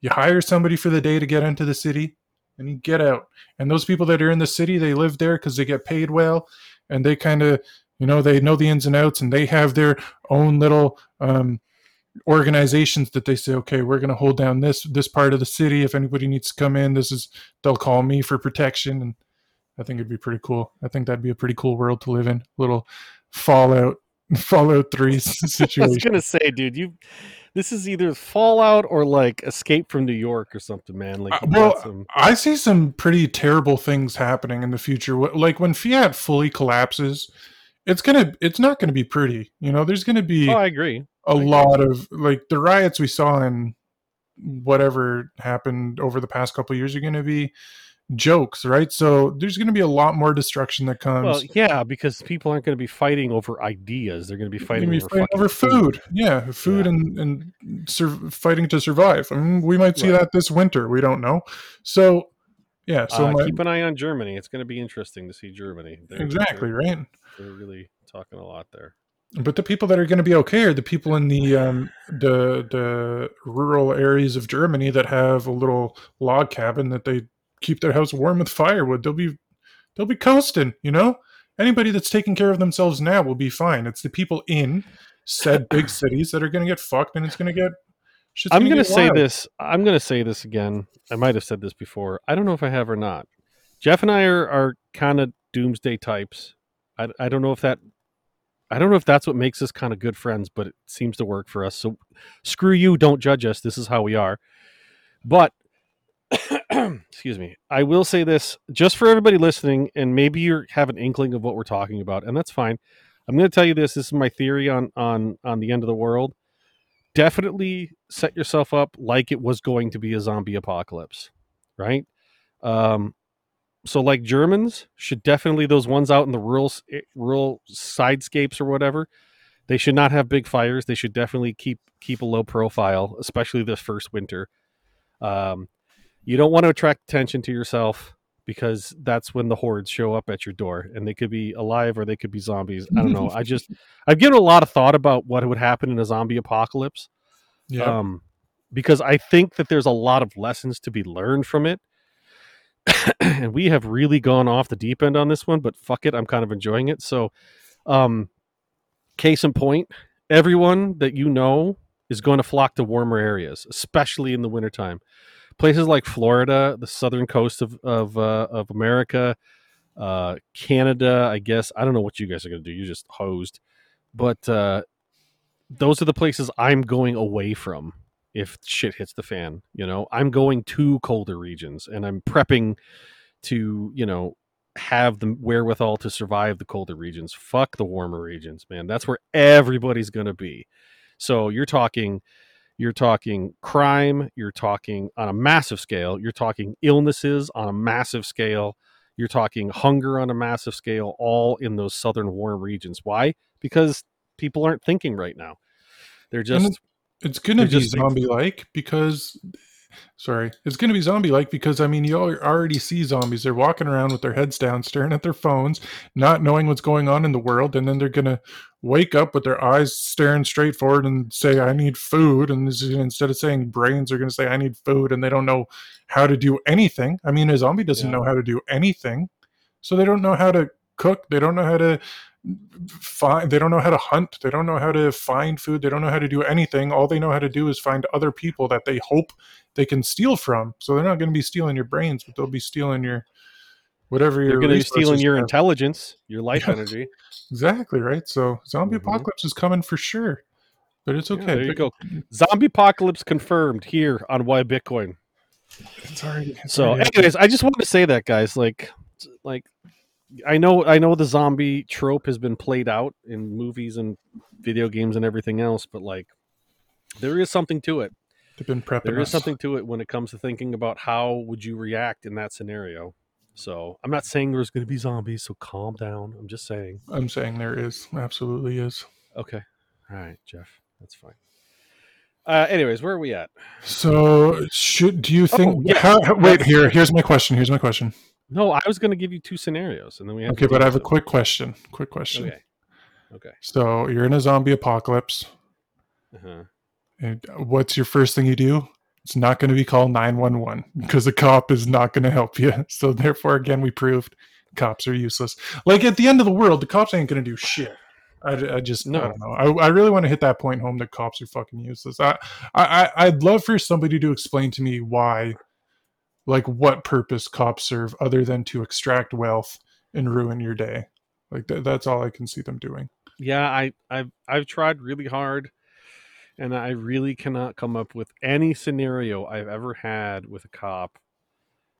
You hire somebody for the day to get into the city and you get out. And those people that are in the city they live there because they get paid well. And they kind of you know they know the ins and outs and they have their own little um, organizations that they say okay we're going to hold down this this part of the city. If anybody needs to come in this is they'll call me for protection. And i think it'd be pretty cool. I think that'd be a pretty cool world to live in. Little fallout <laughs> fallout 3 situation <laughs> I was gonna say, dude, you this is either Fallout or like Escape from New York or something, man. Like, Uh, well, some- I see some pretty terrible things happening in the future. Like when fiat fully collapses, it's gonna, it's not gonna be pretty. You know, there's gonna be oh, I agree. a I agree. lot of like the riots we saw in whatever happened over the past couple of years are gonna be jokes, right? So there's gonna be a lot more destruction that comes. Well, yeah, because people aren't going to be fighting over ideas; they're going to be fighting, be over, fighting over food. Yeah, food Yeah. and and sur- fighting to survive. I mean, we might see Right. that this winter. We don't know. So, yeah. So uh, my, keep an eye on Germany. It's going to be interesting to see Germany. They're, exactly they're, right. they're really talking a lot there. But the people that are going to be okay are the people in the um, the the rural areas of Germany that have a little log cabin that they keep their house warm with firewood. They'll be they'll be coasting. You know, anybody that's taking care of themselves now will be fine. It's the people in said big cities that are going to get fucked, and it's going to get. Shit's I'm going to get say wild. this. I'm going to say this again. I might have said this before. I don't know if I have or not. Jeff and I are, are kind of doomsday types. I, I don't know if that. I don't know if that's what makes us kind of good friends, but it seems to work for us. So screw you. Don't judge us. This is how we are. But <coughs> excuse me. I will say this just for everybody listening, and maybe you have an inkling of what we're talking about, and that's fine. I'm going to tell you this. This is my theory on on on the end of the world definitely set yourself up like it was going to be a zombie apocalypse, right? Um, so like Germans should definitely those ones out in the rural eh, rural sidescapes or whatever. They should not have big fires. They should definitely keep keep a low profile, especially this first winter. Um, you don't want to attract attention to yourself because that's when the hordes show up at your door, and they could be alive or they could be zombies. I don't know. I just <laughs> I've given a lot of thought about what would happen in a zombie apocalypse Yeah. um, because I think that there's a lot of lessons to be learned from it. and <coughs> we have really gone off the deep end on this one, but fuck it, I'm kind of enjoying it. So, um, case in point, everyone that you know is going to flock to warmer areas, especially in the wintertime. Places like Florida, the southern coast of of, uh, of America, uh, Canada. I guess I don't know what you guys are going to do. You just hosed, but uh, those are the places I'm going away from if shit hits the fan. You know, I'm going to colder regions and I'm prepping to, you know, have the wherewithal to survive the colder regions. Fuck the warmer regions, man. That's where everybody's going to be. So you're talking you're talking crime, you're talking on a massive scale, you're talking illnesses on a massive scale, you're talking hunger on a massive scale all in those southern warm regions. Why? Because people aren't thinking right now. They're just It's gonna They're be zombie like because sorry, it's gonna be zombie like because I mean you already see zombies. They're walking around with their heads down, staring at their phones, not knowing what's going on in the world, and then they're gonna wake up with their eyes staring straight forward and say, I need food. And this is, instead of saying brains, they're gonna say, I need food, and they don't know how to do anything. I mean, a zombie doesn't Yeah. know how to do anything. So they don't know how to cook, they don't know how to find they don't know how to hunt they don't know how to find food they don't know how to do anything all they know how to do is find other people that they hope they can steal from so they're not going to be stealing your brains but they'll be stealing your whatever you're going to be stealing your are. intelligence, your life Yeah. energy. exactly right so zombie Mhm. apocalypse is coming for sure but it's Yeah, okay there you go. Zombie apocalypse confirmed here on Why Bitcoin. it's already, it's So, already anyways, I just wanted to say that, guys. Like, like, I know, I know the zombie trope has been played out in movies and video games and everything else, but like, there is something to it. they've been prepping There is us. something to it when it comes to thinking about how would you react in that scenario. So, I'm not saying there's going to be zombies, so calm down. I'm just saying. i'm saying there is absolutely is Okay, all right, Jeff, that's fine. Uh, anyways, where are we at? so should do you think Oh, how- wait here here's my question here's my question No, I was going to give you two scenarios, and then we have okay but i have a quick question quick question. Okay. Okay. So you're in a zombie apocalypse. Uh-huh. And what's your first thing you do? It's not going to be called 911 <laughs> because the cop is not going to help you. <laughs> So therefore, again, we proved cops are useless. Like at the end of the world, the cops ain't going to do shit. I, I just No. I don't know. I, I really want to hit that point home that cops are fucking useless. I I- I'd love for somebody to explain to me why, like, what purpose cops serve other than to extract wealth and ruin your day. Like that, that's all I can see them doing. Yeah, I, I've I've tried really hard, and I really cannot come up with any scenario I've ever had with a cop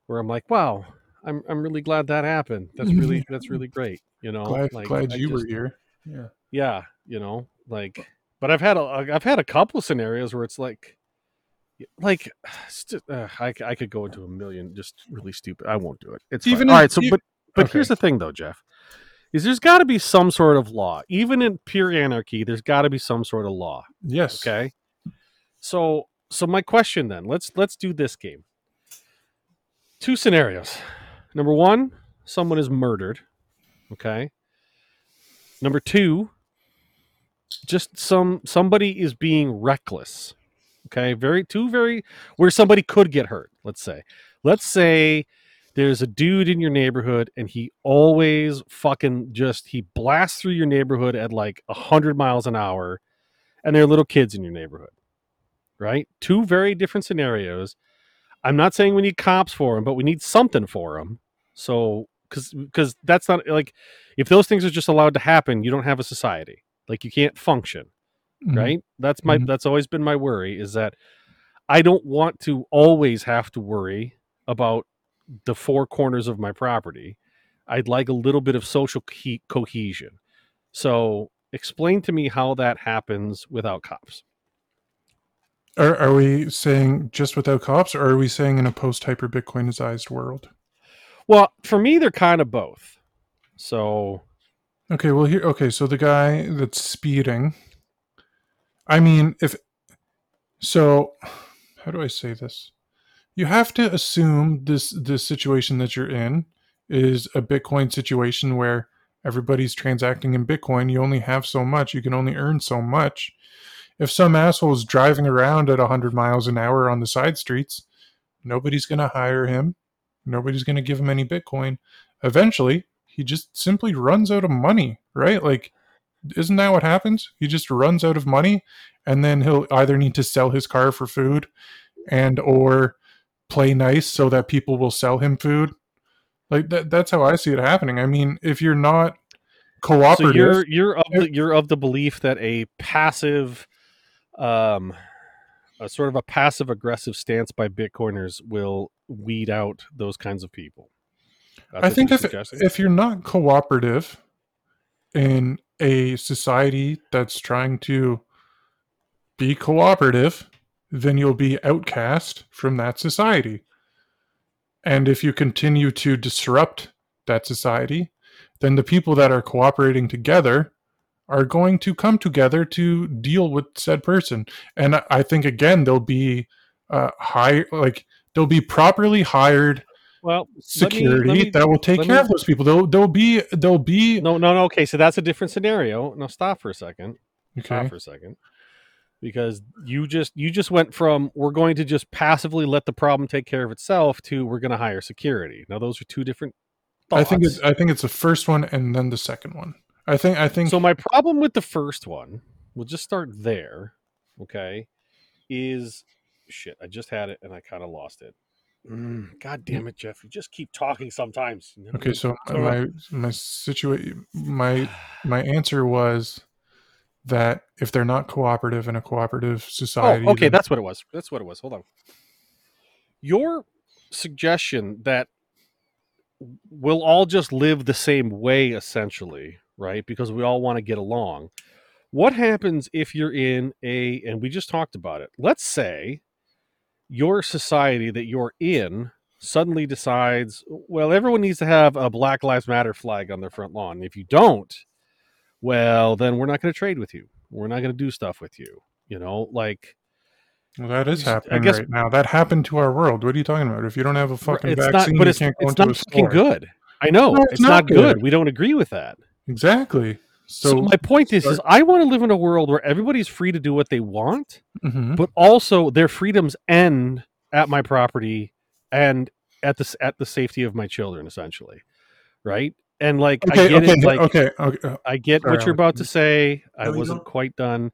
where I'm like, wow, I'm I'm really glad that happened. That's really <laughs> that's really great. You know, glad like, glad you were here. Yeah. Yeah, you know, like, but I've had a I've had a couple of scenarios where it's like, like, <sighs> uh, I I could go into a million just really stupid. I won't do it. It's Even fine. all if- right. So, e- but but okay. here's the thing, though, Jeff, is there's got to be some sort of law, even in pure anarchy. There's got to be some sort of law. Yes. Okay. So so my question then, let's let's do this game. Two scenarios. Number one, someone is murdered. Okay. Number two, just some somebody is being reckless. Okay, very two very where somebody could get hurt, let's say. Let's say there's a dude in your neighborhood and he always fucking just he blasts through your neighborhood at like 100 miles an hour and there are little kids in your neighborhood right? Two very different scenarios. I'm not saying we need cops for them but we need something for them so because because that's not like if those things are just allowed to happen you don't have a society. Like you can't function Mhm. right that's my Mhm. that's always been my worry is that i don't want to always have to worry about the four corners of my property i'd like a little bit of social co- cohesion so explain to me how that happens without cops Are, are we saying just without cops, or are we saying in a post hyper Bitcoinized world? Well, for me, they're kind of both. So Okay, well here okay, so the guy that's speeding. I mean, if so how do I say this? You have to assume this this situation that you're in is a Bitcoin situation where everybody's transacting in Bitcoin. You only have so much. You can only earn so much. If some asshole is driving around at 100 miles an hour on the side streets, nobody's going to hire him. Nobody's going to give him any Bitcoin. Eventually, he just simply runs out of money, right? Like, isn't that what happens? He just runs out of money and then he'll either need to sell his car for food and or play nice so that people will sell him food. Like that that's how I see it happening. I mean, if you're not cooperative, so you're you're of the, you're of the belief that a passive um a sort of a passive aggressive stance by bitcoiners will weed out those kinds of people. I think if if you're not cooperative in a society that's trying to be cooperative, then you'll be outcast from that society. And if you continue to disrupt that society, then the people that are cooperating together are going to come together to deal with said person. And I think again they'll be uh, high like they'll be properly hired well security let me, let me, that will take care me, of those people. There'll there'll be there'll be no no no okay so that's a different scenario. Now stop for a second. Okay. Stop for a second because you just you just went from we're going to just passively let the problem take care of itself to we're going to hire security. Now those are two different. Thoughts. I think it's I think it's the first one and then the second one. I think I think so. My problem with the first one, we'll just start there. Okay, is shit. I just had it and I kind of lost it. Mm, God damn it, Jeff! You just keep talking sometimes. Okay, so my my situation my <sighs> my answer was that if they're not cooperative in a cooperative society. Oh, okay, then... that's what it was. That's what it was. Hold on. Your suggestion that we'll all just live the same way, essentially, right? Because we all want to get along. What happens if you're in a, and we just talked about it, let's say your society that you're in suddenly decides, well, everyone needs to have a Black Lives Matter flag on their front lawn. If you don't, well, then we're not going to trade with you. We're not going to do stuff with you. You know, like. Well, that is happening I guess, right now. That happened to our world. What are you talking about? If you don't have a fucking it's vaccine, not, but it's, can't go it's into not a fucking good. I know no, it's, it's, not, not good. good. We don't agree with that. Exactly. So, so my point is, is I want to live in a world where everybody's free to do what they want, mm-hmm. but also their freedoms end at my property and at the at the safety of my children, essentially, right? and like okay, I get okay, it, like okay, okay. Uh, I get sorry, what you're about to say. I wasn't quite done.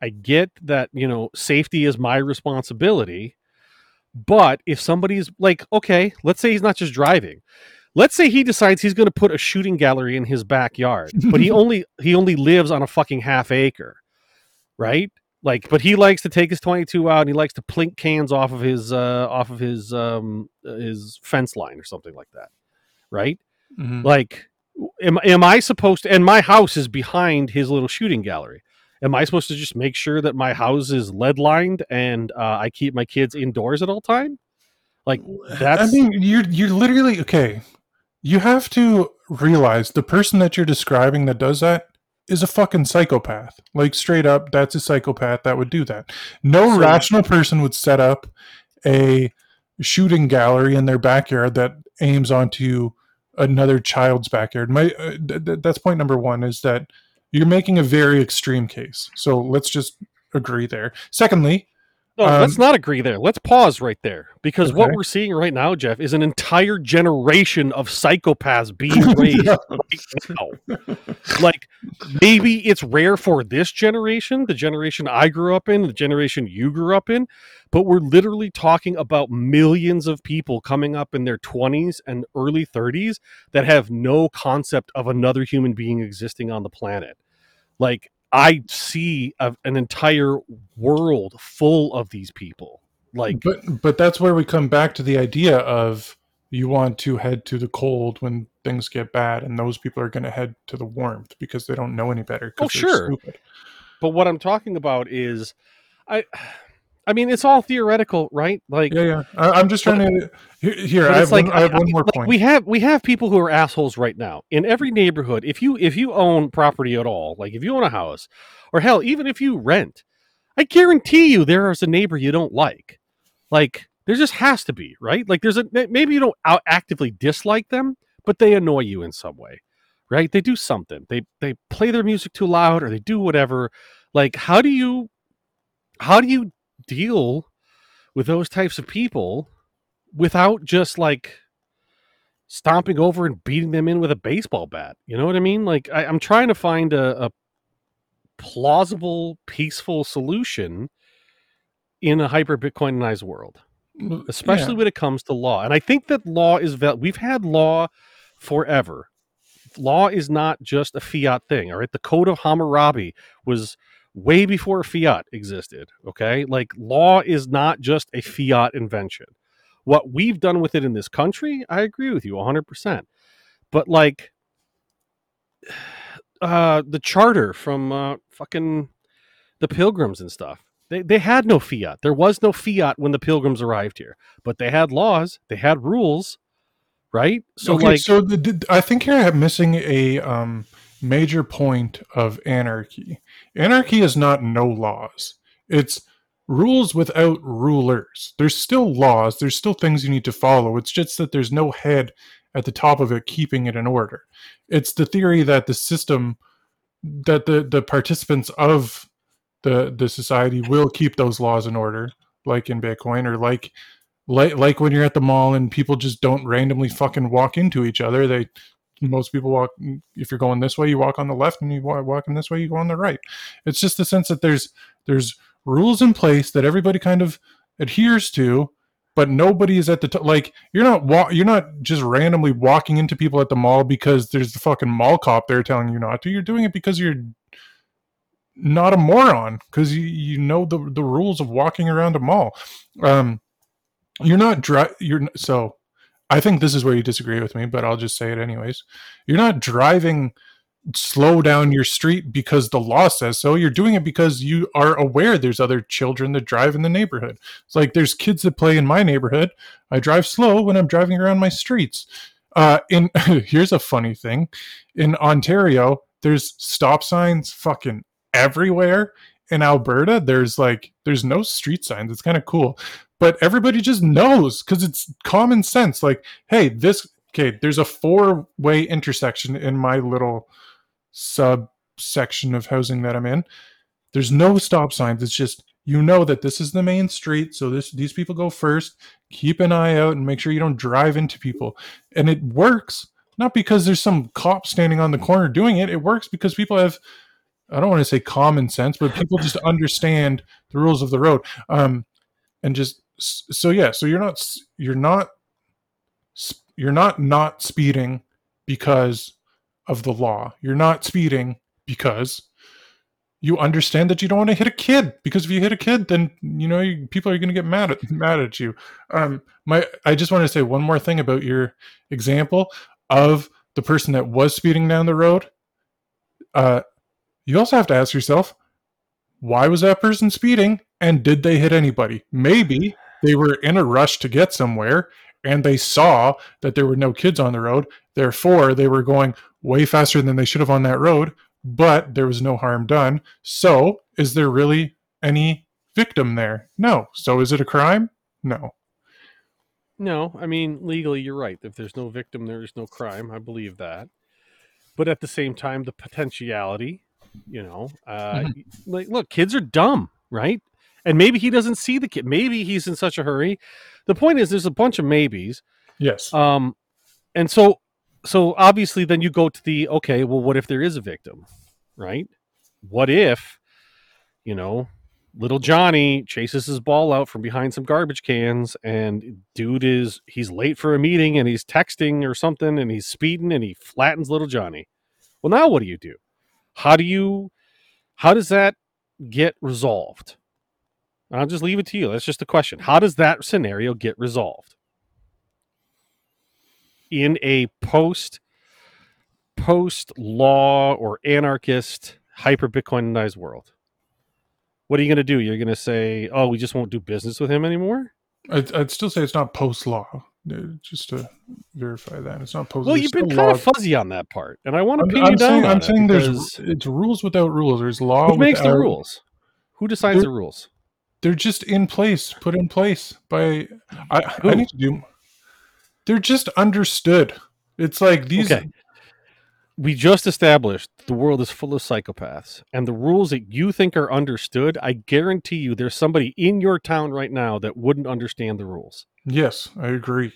I get that you know safety is my responsibility, but if somebody's like, okay, let's say he's not just driving. Let's say he decides he's going to put a shooting gallery in his backyard, but he <laughs> only he only lives on a fucking half acre, right? Like, but he likes to take his 22 out and he likes to plink cans off of his uh off of his um his fence line or something like that, right? Mm-hmm. Like am, am I supposed to, and my house is behind his little shooting gallery. Am I supposed to just make sure that my house is lead lined and uh, I keep my kids indoors at all time? Like that's. I mean, you're you're literally okay. You have to realize the person that you're describing that does that is a fucking psychopath. Like straight up, that's a psychopath that would do that. No so, rational person would set up a shooting gallery in their backyard that aims onto another child's backyard. My uh, th- th- that's point number one is that you're making a very extreme case. So let's just agree there. Secondly, no, um, let's not agree there. Let's pause right there because okay. what we're seeing right now, Jeff, is an entire generation of psychopaths being <laughs> raised right. Like maybe it's rare for this generation, the generation I grew up in, the generation you grew up in, but we're literally talking about millions of people coming up in their 20s and early 30s that have no concept of another human being existing on the planet. Like I see a, an entire world full of these people. Like, but but that's where we come back to the idea of you want to head to the cold when things get bad, and those people are going to head to the warmth because they don't know any better. Oh, sure. Stupid. But what I'm talking about is, I I mean, it's all theoretical, right? Like, yeah, yeah. I, I'm just trying to here. I have, like one, I have one more like, point. We have we have people who are assholes right now in every neighborhood. If you if you own property at all, like if you own a house, or hell, even if you rent, I guarantee you there is a neighbor you don't like. Like there just has to be, right? Like there's a maybe you don't out actively dislike them, but they annoy you in some way, right? They do something. They they play their music too loud or they do whatever. Like how do you how do you deal with those types of people without just like stomping over and beating them in with a baseball bat. You know what I mean? Like I, I'm trying to find a, a plausible, peaceful solution in a hyper Bitcoinized world, mm, especially yeah. when it comes to law. And I think that law is val- we've had law forever. Law is not just a fiat thing. All right, the Code of Hammurabi was way before fiat existed. Okay, like law is not just a fiat invention. What we've done with it in this country, I agree with you 100%. But like <sighs> uh the charter from uh fucking the pilgrims and stuff. They they had no fiat. There was no fiat when the pilgrims arrived here, but they had laws, they had rules, right? So okay, like so the, I think you're missing a um, major point of anarchy. Anarchy is not no laws. It's rules without rulers. There's still laws. There's still things you need to follow. It's just that there's no head at the top of it keeping it in order. It's the theory that the system, that the the participants of the the society will keep those laws in order, like in Bitcoin or like like like when you're at the mall and people just don't randomly fucking walk into each other. They most people walk if you're going this way, you walk on the left, and you walk walking this way, you go on the right. It's just the sense that there's there's rules in place that everybody kind of adheres to, but nobody is at the top. Like you're not wa- you're not just randomly walking into people at the mall because there's the fucking mall cop there telling you not to. You're doing it because you're not a moron because you, you know the the rules of walking around a mall. Um, you're not dri- you're so I think this is where you disagree with me, but I'll just say it anyways. You're not driving slow down your street because the law says so. You're doing it because you are aware there's other children that drive in the neighborhood. It's like there's kids that play in my neighborhood. I drive slow when I'm driving around my streets. Uh, in <laughs> here's a funny thing, in Ontario, there's stop signs fucking everywhere. In Alberta, there's like there's no street signs. It's kind of cool, but everybody just knows because it's common sense. Like, hey, this okay. There's a four way intersection in my little subsection of housing that I'm in. There's no stop signs. It's just you know that this is the main street, so this these people go first. Keep an eye out and make sure you don't drive into people. And it works not because there's some cop standing on the corner doing it. It works because people have I don't want to say common sense, but people just understand the rules of the road. Um, and just so yeah, so you're not you're not you're not not speeding because of the law. You're not speeding because you understand that you don't want to hit a kid because if you hit a kid then you know you, people are going to get mad at mad at you. Um my i just want to say one more thing about your example of the person that was speeding down the road. Uh you also have to ask yourself why was that person speeding and did they hit anybody? Maybe they were in a rush to get somewhere and they saw that there were no kids on the road therefore they were going way faster than they should have on that road but there was no harm done. So, is there really any victim there? No. So, is it a crime? No. No, I mean legally you're right. If there's no victim, there is no crime. I believe that. But at the same time, the potentiality, you know, uh, like look, kids are dumb, right? And maybe he doesn't see the kid. Maybe he's in such a hurry. The point is, there's a bunch of maybes. Yes. Um, and so, so obviously, then you go to the okay. Well, what if there is a victim, right? What if, you know, little Johnny chases his ball out from behind some garbage cans, and dude is he's late for a meeting, and he's texting or something, and he's speeding, and he flattens little Johnny. Well, now what do you do? How do you, how does that get resolved? I'll just leave it to you. That's just a question. How does that scenario get resolved? in a post post law or anarchist hyper bitcoinized world what are you going to do? You're going to say, "Oh, we just won't do business with him anymore." I'd, I'd still say it's not post law. Uh, just to verify that it's not post. Well, you've been kind law. of fuzzy on that part, and I want to pin I'm you down. saying, I'm saying there's it's rules without rules. There's law. who makes the rules? Who decides There- the rules? They're just in place, put in place by. I, I need to do. They're just understood. It's like these. Okay. We just established the world is full of psychopaths, and the rules that you think are understood, I guarantee you, there's somebody in your town right now that wouldn't understand the rules. Yes, I agree.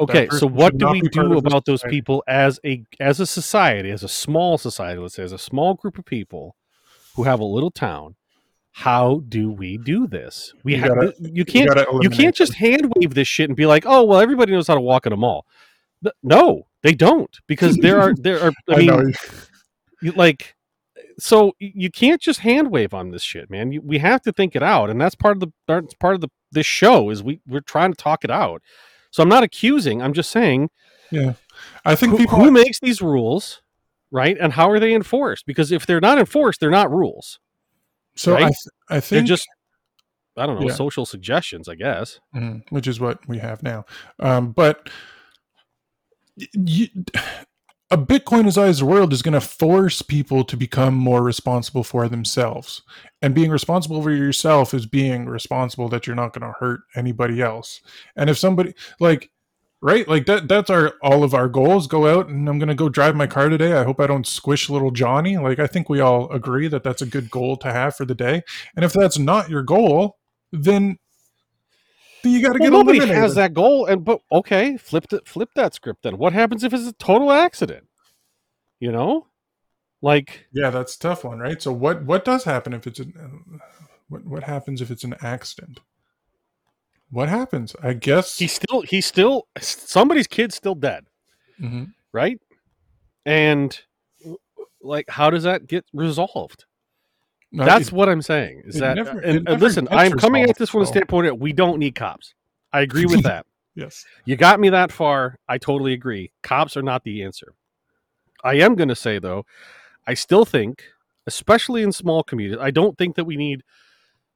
Okay, so what do we do about those society. people as a as a society, as a small society, let's say, as a small group of people who have a little town? How do we do this? We You have gotta- you can't gotta you can't just hand wave this shit and be like, oh well, everybody knows how to walk in a mall. No, they don't because there are there are. <laughs> I I, mean, you, like, so you can't just hand wave on this shit, man. You, we have to think it out, and that's part of the that's part of the this show is we we're trying to talk it out. So I'm not accusing. I'm just saying Yeah, I think who, people. who makes these rules, right? And how are they enforced? Because if they're not enforced, they're not rules. So I, right? th- I They're think just I don't know Yeah. social suggestions, I guess. Mhm, which is what we have now. Um, but you, a Bitcoinized world is going to force people to become more responsible for themselves. And being responsible for yourself is being responsible that you're not going to hurt anybody else. And if somebody like right like that that's our all of our goals go out and i'm going to go drive my car today i hope i don't squish little johnny like i think we all agree that that's a good goal to have for the day and if that's not your goal then you got to Well, get nobody eliminated. has that goal, and but okay, flip it, flip that script. Then what happens if it's a total accident? You know, like Yeah, that's a tough one, right? So what what does happen if it's an what what happens if it's an accident? What happens? I guess he's still he's still somebody's kid's still dead, Mhm. right? And like, how does that get resolved? No, That's it- what I'm saying. Is that never- and, and listen, I'm coming at this from the standpoint that we don't need cops. I agree with <laughs> that. yes. You got me that far. I totally agree. Cops are not the answer. I am going to say, though, I still think, especially in small communities, I don't think that we need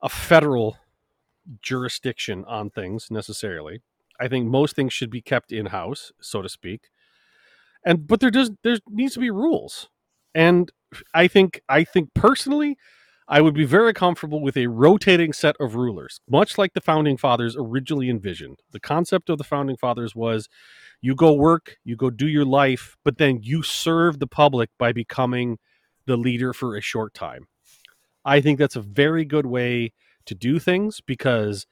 a federal jurisdiction on things necessarily. I think most things should be kept in house, so to speak. And but there does there needs to be rules. And I think I think personally I would be very comfortable with a rotating set of rulers, much like the founding fathers originally envisioned. The concept of the founding fathers was you go work, you go do your life, but then you serve the public by becoming the leader for a short time. I think that's a very good way to do things because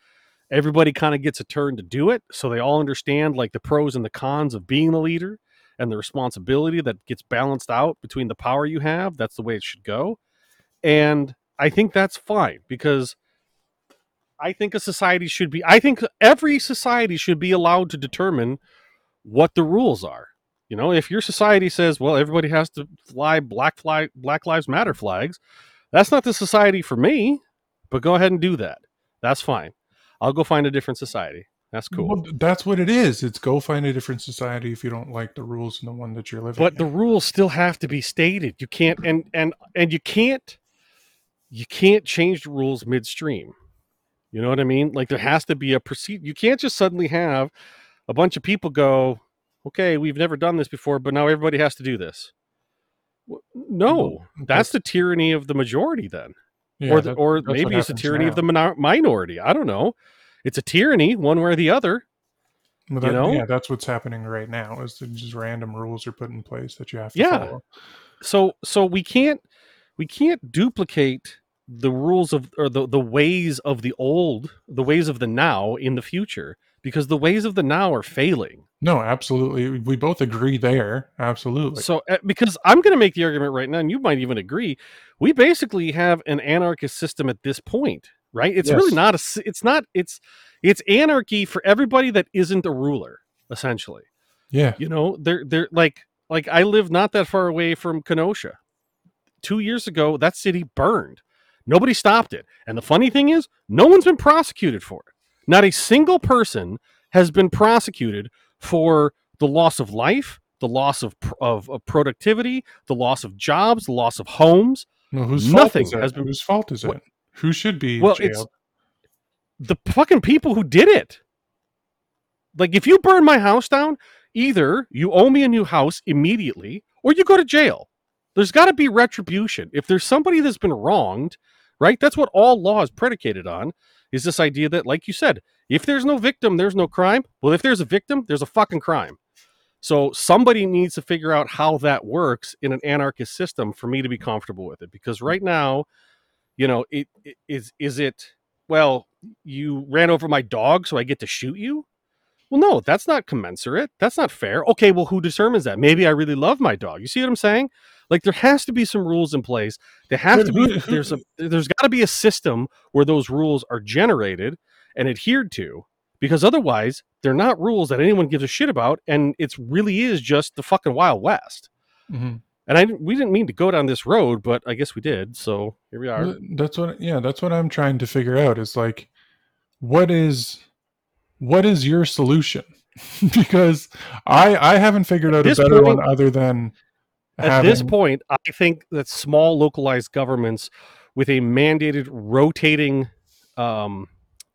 everybody kind of gets a turn to do it. So they all understand like the pros and the cons of being the leader and the responsibility that gets balanced out between the power you have. That's the way it should go. And I think that's fine because I think a society should be, I think every society should be allowed to determine what the rules are. You know, if your society says, well, everybody has to fly black flag, Black Lives Matter flags, that's not the society for me, but go ahead and do that. That's fine. I'll go find a different society. That's cool. Well, that's what it is. It's go find a different society if you don't like the rules in the one that you're living. but the rules still have to be stated you can't and and and you can't you can't change the rules midstream you know what i mean like there has to be a proceed you can't just suddenly have a bunch of people go okay we've never done this before but now everybody has to do this no that's the tyranny of the majority then yeah, or the, that- or maybe it's a happens tyranny of the minor- minority i don't know it's a tyranny one way or the other Well, you know? yeah, that's what's happening right now. Is that just random rules are put in place that you have to Yeah. follow. so so we can't we can't duplicate the rules of or the, the ways of the old the ways of the now in the future because the ways of the now are failing No, absolutely. We both agree there. Absolutely. so uh, because i'm going to make the argument right now and you might even agree we basically have an anarchist system at this point right it's really not a. it's not it's it's anarchy for everybody that isn't a ruler essentially yeah. you know they're they're like like i live not that far away from kenosha two years ago that city burned nobody stopped it and the funny thing is no one's been prosecuted for it not a single person has been prosecuted for the loss of life the loss of, of, of productivity the loss of jobs the loss of homes No, whose Nothing fault is it? been- Whose fault is What- it? Who should be Well, jailed? it's the fucking people who did it. Like, if you burn my house down, either you owe me a new house immediately or you go to jail. There's got to be retribution. If there's somebody that's been wronged, right? That's what all law is predicated on is this idea that, like you said, if there's no victim, there's no crime. Well, if there's a victim, there's a fucking crime. So somebody needs to figure out how that works in an anarchist system for me to be comfortable with it. Because right now, you know, it, it is is it well, you ran over my dog, so I get to shoot you? Well, no, that's not commensurate. That's not fair. Okay, well, who determines that? Maybe I really love my dog. You see what I'm saying? Like there has to be some rules in place. There have to be there's a <laughs> there's got to be a system where those rules are generated and adhered to because otherwise they're not rules that anyone gives a shit about and it's really is just the fucking wild west. Mhm. And I we didn't mean to go down this road, but I guess we did. So here we are. That's what yeah, that's what I'm trying to figure out is like what is what is your solution? <laughs> because I I haven't figured out a better point- one other than At this point, I think that small localized governments with a mandated rotating um,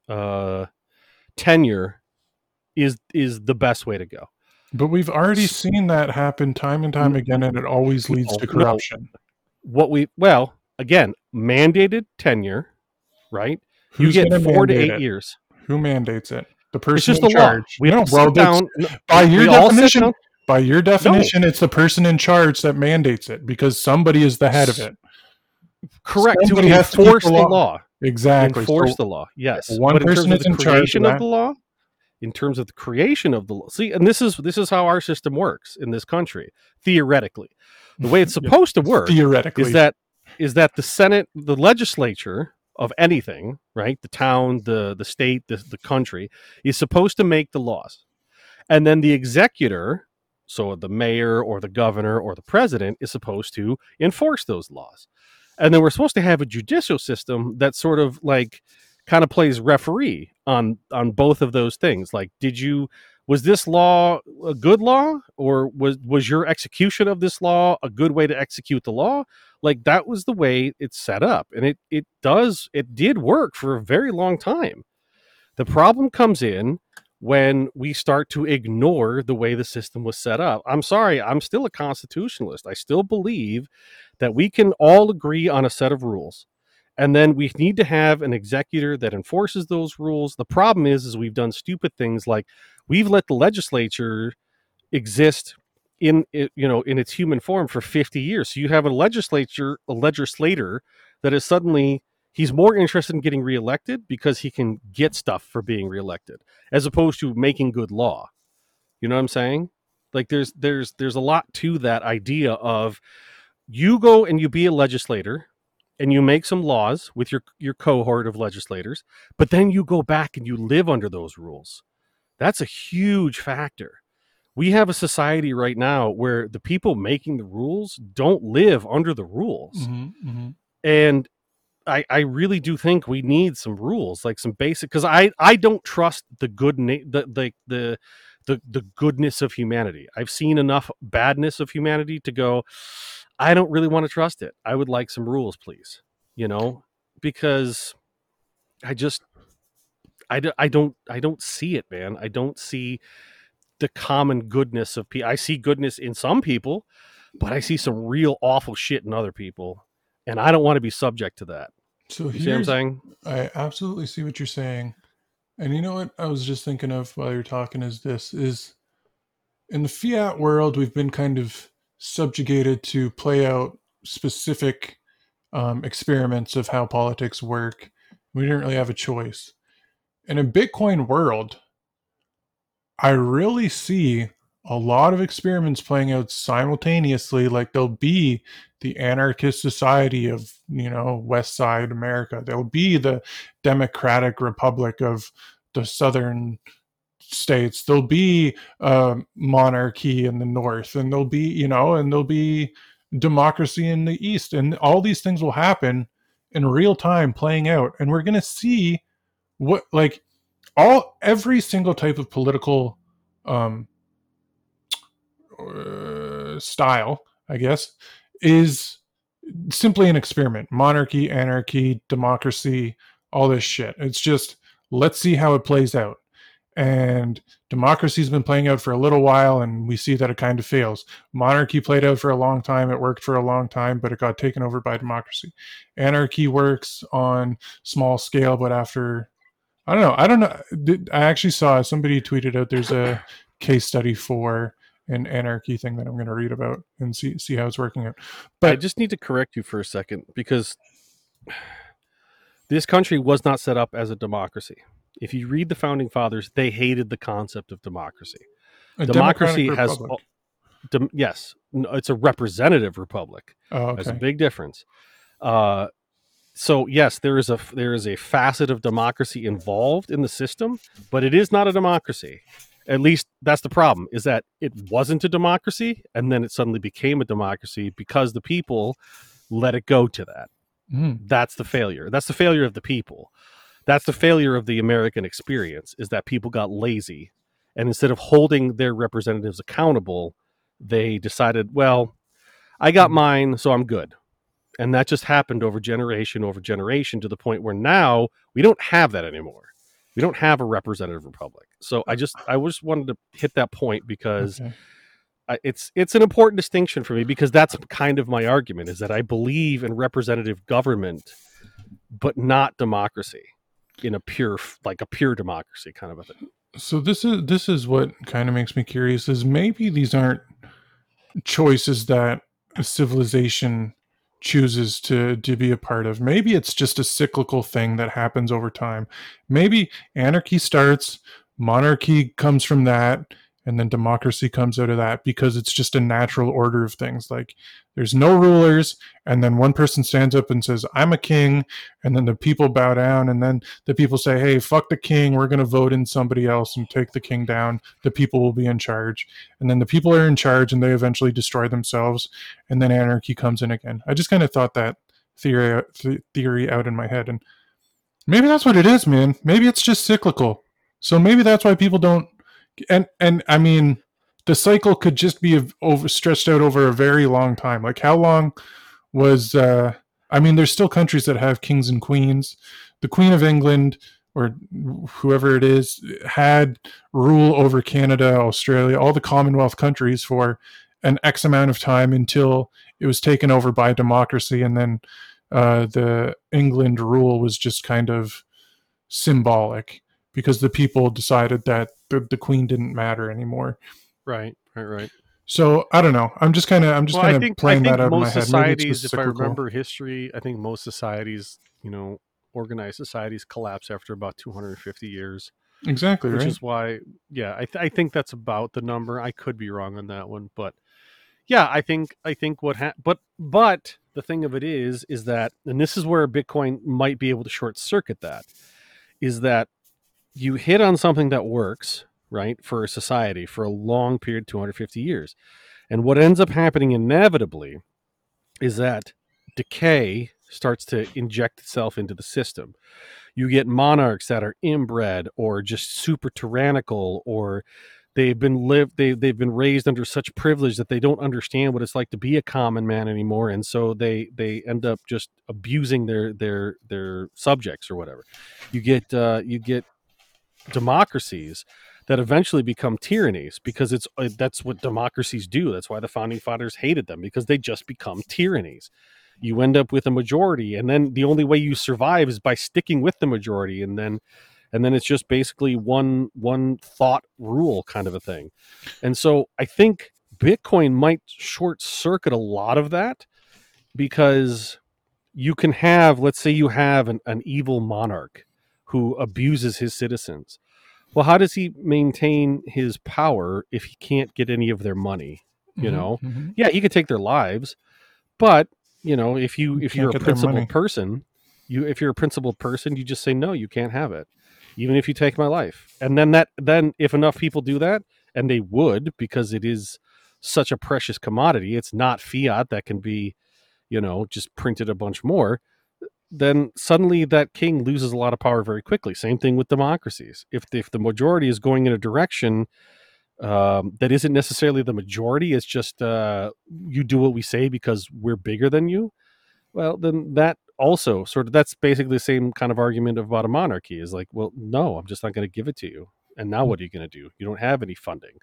uh, tenure is is the best way to go. But we've already seen that happen time and time again, and it always leads to No, no. corruption. What we well again mandated tenure, right? you Who's get four to eight it? years. Who mandates it? The person It's just in the law. charge. We no, well, down. by your we all definition, by your definition, it's the person in charge that mandates it because somebody is the head of it. correct somebody has to enforce the the law. law. Exactly. enforce So- the law. Yes, one but in person terms of is the in charge of of the law, in terms of the creation of the law. See, and this is this is how our system works in this country theoretically. The way it's <laughs> Yeah. supposed to work theoretically, is that is that the Senate, the legislature of anything, right? The town, the the state, the, the country is supposed to make the laws. And then the executor, so the mayor or the governor or the president is supposed to enforce those laws. And then we're supposed to have a judicial system that sort of like kind of plays referee on on both of those things. Like did you was this law a good law or was was your execution of this law a good way to execute the law? like that was the way it's set up and it it does it did work for a very long time the problem comes in when we start to ignore the way the system was set up. I'm sorry i'm still a constitutionalist. I still believe that we can all agree on a set of rules and then we need to have an executor that enforces those rules. The problem is is we've done stupid things like we've let the legislature exist in you know in its human form for 50 years. So you have a legislature a legislator that is suddenly he's more interested in getting reelected because he can get stuff for being reelected as opposed to making good law. You know what i'm saying? Like there's there's there's a lot to that idea of you go and you be a legislator and you make some laws with your your cohort of legislators but then you go back and you live under those rules. That's a huge factor. We have a society right now where the people making the rules don't live under the rules. Mhm, mhm. and I, I really do think we need some rules like some basic because I, I don't trust the good na- the, the the the the goodness of humanity. I've seen enough badness of humanity to go i don't really want to trust it. I would like some rules please you know? Because i just I, do, I don't i don't see it man. I don't see the common goodness of people i see goodness in some people but i see some real awful shit in other people and i don't want to be subject to that So you see what i'm saying I absolutely see what you're saying. And you know what I was just thinking of while you're talking is this is in the fiat world we've been kind of subjugated to play out specific um, experiments of how politics work. We didn't really have a choice. In a Bitcoin world, I really see a lot of experiments playing out simultaneously. Like there'll be the anarchist society of you know West Side America. There'll be the Democratic Republic of the Southern states. There'll be a monarchy in the North, and there'll be you know, and there'll be democracy in the East, and all these things will happen in real time, playing out, and we're gonna see what like all every single type of political um uh, style i guess is simply an experiment. Monarchy, anarchy, democracy, all this shit. It's just let's see how it plays out. And democracy's been playing out for a little while, and we see that it kind of fails. Monarchy played out for a long time, it worked for a long time, but it got taken over by democracy. Anarchy works on small scale, but after I don't know. I don't know. I actually saw somebody tweeted out there's a <laughs> case study for an anarchy thing that I'm going to read about and see see how it's working out. But I just need to correct you for a second because this country was not set up as a democracy. If you read the founding fathers, they hated the concept of democracy. A democracy has dem- yes, it's a representative republic. Oh, There's a big difference. Uh, so yes, there is a there is a facet of democracy involved in the system, but it is not a democracy. At least that's the problem: is that it wasn't a democracy, and then it suddenly became a democracy because the people let it go to that. Mm. That's the failure. That's the failure of the people. That's the failure of the American experience: is that people got lazy, and instead of holding their representatives accountable, they decided, well, I got mine, so I'm good and that just happened over generation over generation to the point where now we don't have that anymore we don't have a representative republic. So i just i ah. just wanted to hit that point because Okay. I, it's it's an important distinction for me because that's kind of my argument is that i believe in representative government but not democracy in a pure like a pure democracy kind of a thing. So this is this is what kind of makes me curious is maybe these aren't choices that a civilization chooses to to be a part of. Maybe it's just a cyclical thing that happens over time. Maybe anarchy starts, monarchy comes from that, and then democracy comes out of that because it's just a natural order of things. Like there's no rulers, and then one person stands up and says, "I'm a king," and then the people bow down, and then the people say, "Hey, fuck the king. We're going to vote in somebody else and take the king down. The people will be in charge." And then the people are in charge, and they eventually destroy themselves, and then anarchy comes in again. I just kind of thought that theory th- theory out in my head, and maybe that's what it is, man. Maybe it's just cyclical. So maybe that's why people don't. And and I mean, the cycle could just be over stretched out over a very long time. Like how long was? uh I mean, there's still countries that have kings and queens. The Queen of England or whoever it is had rule over Canada, Australia, all the Commonwealth countries for an X amount of time until it was taken over by democracy, and then uh, the England rule was just kind of symbolic because the people decided that the, the Queen didn't matter anymore. Right right right So I don't know. I'm just kind of I'm just well, kind of playing that out in my head. Societies, if I remember history, I think most societies, you know, organized societies collapse after about 250 years, exactly which right. is why, yeah, I, th- I think that's about the number. I could be wrong on that one, but yeah, I think I think what ha- but but the thing of it is is that, and this is where Bitcoin might be able to short circuit that, is that you hit on something that works right for a society for a long period 250 years. And what ends up happening inevitably is that decay starts to inject itself into the system. You get monarchs that are inbred or just super tyrannical or they've been lived they, they've been raised under such privilege that they don't understand what it's like to be a common man anymore and so they they end up just abusing their their their subjects or whatever. You get uh, you get democracies that eventually become tyrannies because it's uh, that's what democracies do. That's why the founding fathers hated them because they just become tyrannies. You end up with a majority and then the only way you survive is by sticking with the majority and then and then it's just basically one one thought rule kind of a thing. And so i think bitcoin might short circuit a lot of that because you can have let's say you have an, an evil monarch who abuses his citizens well how does he maintain his power if he can't get any of their money you Mhm, know? mhm. yeah he could take their lives but you know if you You if can't you're a principled person you if you're a principled person you just say no you can't have it even if you take my life. And then that then if enough people do that and they would because it is such a precious commodity it's not fiat that can be you know just printed a bunch more then suddenly that king loses a lot of power very quickly same thing with democracies if if the majority is going in a direction um, that isn't necessarily the majority it's just uh, you do what we say because we're bigger than you Well, then that also sort of that's basically the same kind of argument about a monarchy is like, well, no, I'm just not going to give it to you. And now what are you going to do? You don't have any funding.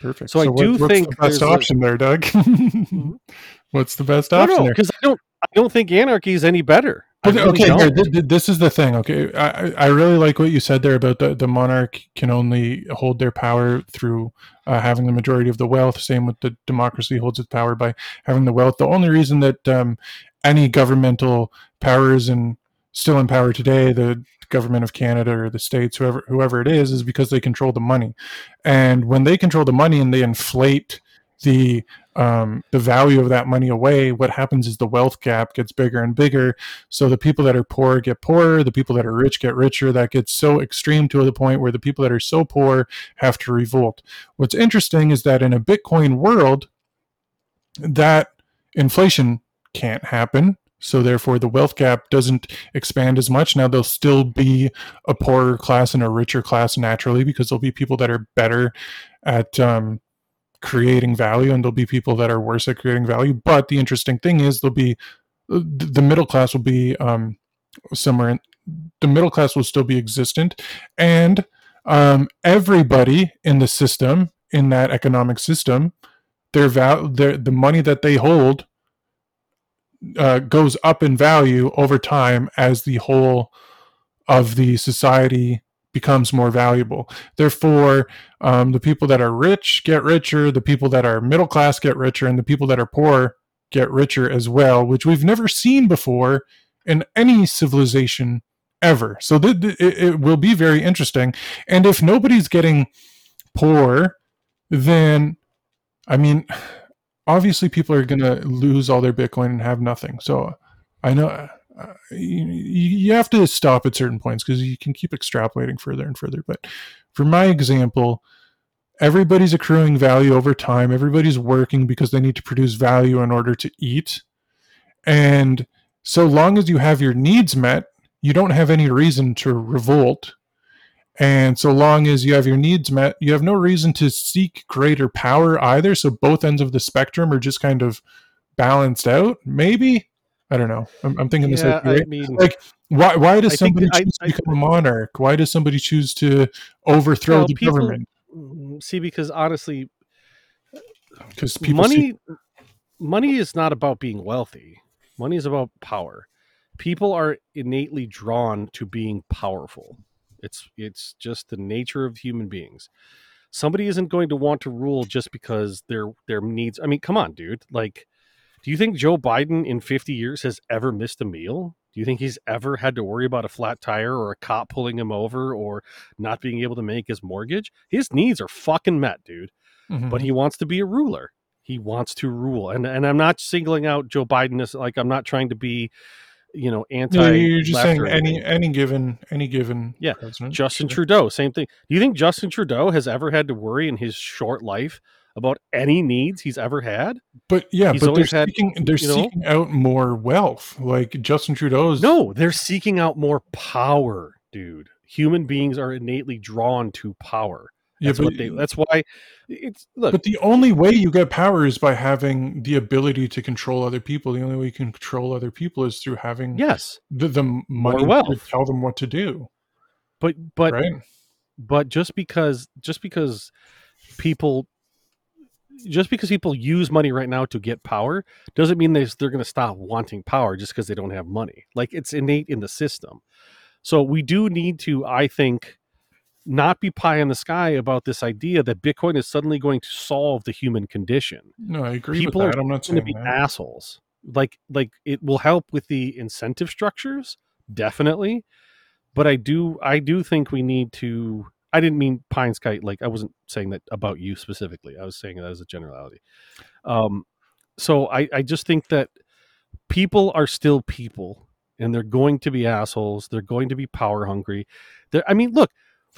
Perfect. So I do what's think the best there's a- option there, Doug. <laughs> what's the best No, option no, there? because I don't I don't think anarchy is any better. Okay, really okay here, th- th- this is the thing. Okay, I, I- I really like what you said there about the, the monarch can only hold their power through uh, having the majority of the wealth. Same with the democracy holds its power by having the wealth. The only reason that um, any governmental power is in, still in power today, the government of Canada or the states, whoever whoever it is, is because they control the money. And when they control the money and they inflate the um, the value of that money away, what happens is the wealth gap gets bigger and bigger. So the people that are poor get poorer, the people that are rich get richer. That gets so extreme to the point where the people that are so poor have to revolt. What's interesting is that in a Bitcoin world, that inflation can't happen. So therefore, the wealth gap doesn't expand as much. Now there'll still be a poorer class and a richer class naturally because there'll be people that are better at um, creating value and there'll be people that are worse at creating value. But the interesting thing is there'll be the middle class will be um, somewhere in the middle class will still be existent. And um, everybody in the system in that economic system their val their the money that they hold uh, goes up in value over time as the whole of the society becomes more valuable. Therefore um, the people that are rich get richer the people that are middle class get richer and the people that are poor get richer as well which we've never seen before in any civilization ever. So th- th- it, will be very interesting. And if nobody's getting poor then i mean <sighs> obviously people are going to lose all their bitcoin and have nothing. So i know you, you have to stop at certain points because you can keep extrapolating further and further. But for my example everybody's accruing value over time. Everybody's working because they need to produce value in order to eat. And so long as you have your needs met you don't have any reason to revolt. And so long as you have your needs met you have no reason to seek greater power either. So both ends of the spectrum are just kind of balanced out. Maybe i don't know. I'm, I'm thinking this Yeah, like, I mean, like why why does I somebody choose I- to become a monarch? Why does somebody choose to overthrow Well, the people- government? see, because honestly, because people see- money money is not about being wealthy. Money is about power. People are innately drawn to being powerful. It's it's just the nature of human beings. Somebody isn't going to want to rule just because their their needs i mean come on dude. Like do you think joe biden in 50 years has ever missed a meal do you think he's ever had to worry about a flat tire or a cop pulling him over or not being able to make his mortgage his needs are fucking met dude Mhm. but he wants to be a ruler. He wants to rule, and and I'm not singling out Joe Biden as like I'm not trying to be, you know, anti. Yeah, you're just saying any anything. any given any given Yeah, president. Justin Sure. Trudeau, same thing. Do you think Justin Trudeau has ever had to worry in his short life about any needs he's ever had? But yeah, He's but they're had, seeking they're you know- seeking out more wealth. Like Justin Trudeau's No, they're seeking out more power, dude. Human beings are innately drawn to power. yeah, That's but, what they. That's why it's look. but the only way you get power is by having the ability to control other people. The only way you can control other people is through having yes, the, the money to tell them what to do. but but right? but just because just because people just because people use money right now to get power doesn't mean they, they're going to stop wanting power just because they don't have money like it's innate in the system so we do need to i think not be pie in the sky about this idea that bitcoin is suddenly going to solve the human condition No, I agree people with are that. I'm not going to be that. assholes like like it will help with the incentive structures definitely but i do i do think we need to i didn't mean pine sky like i wasn't saying that about you specifically i was saying that as a generality um so i i just think that people are still people and they're going to be assholes they're going to be power hungry they're, i mean look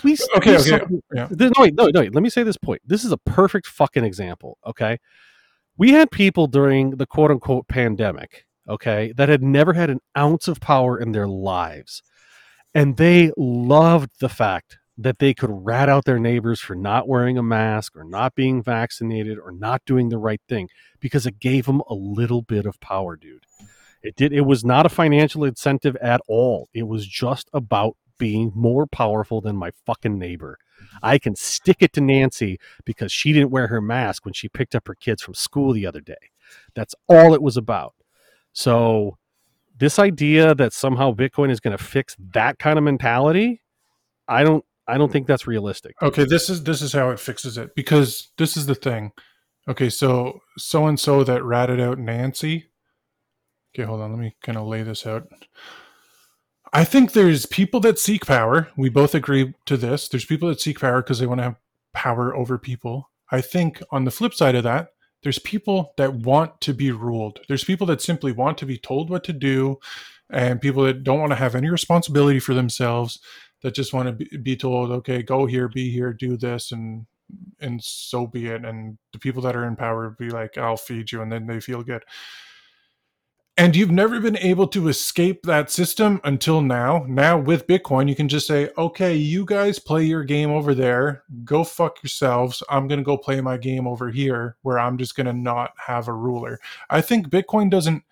we Okay, okay, yeah. this- no, wait, no, no, wait. Let me say this point. This is a perfect fucking example. Okay. We had people during the quote unquote pandemic, okay, that had never had an ounce of power in their lives. And they loved the fact that they could rat out their neighbors for not wearing a mask or not being vaccinated or not doing the right thing because it gave them a little bit of power, dude. It did. It was not a financial incentive at all. It was just about being more powerful than my fucking neighbor. I can stick it to Nancy because she didn't wear her mask when she picked up her kids from school the other day. That's all it was about. So, this idea that somehow Bitcoin is going to fix that kind of mentality, I don't I don't think that's realistic. Okay, this is this is how it fixes it because this is the thing. Okay, so so and so that ratted out Nancy. Okay, hold on. Let me kind of lay this out. I think there's people that seek power. We both agree to this. There's people that seek power because they want to have power over people. I think on the flip side of that, there's people that want to be ruled. There's people that simply want to be told what to do, and people that don't want to have any responsibility for themselves, that just want to be told, okay, go here, be here, do this, and and so be it. And the people that are in power be like, I'll feed you, and then they feel good. And you've never been able to escape that system until now. Now with Bitcoin, you can just say, okay, you guys play your game over there. Go fuck yourselves. I'm going to go play my game over here where I'm just going to not have a ruler. I think Bitcoin doesn't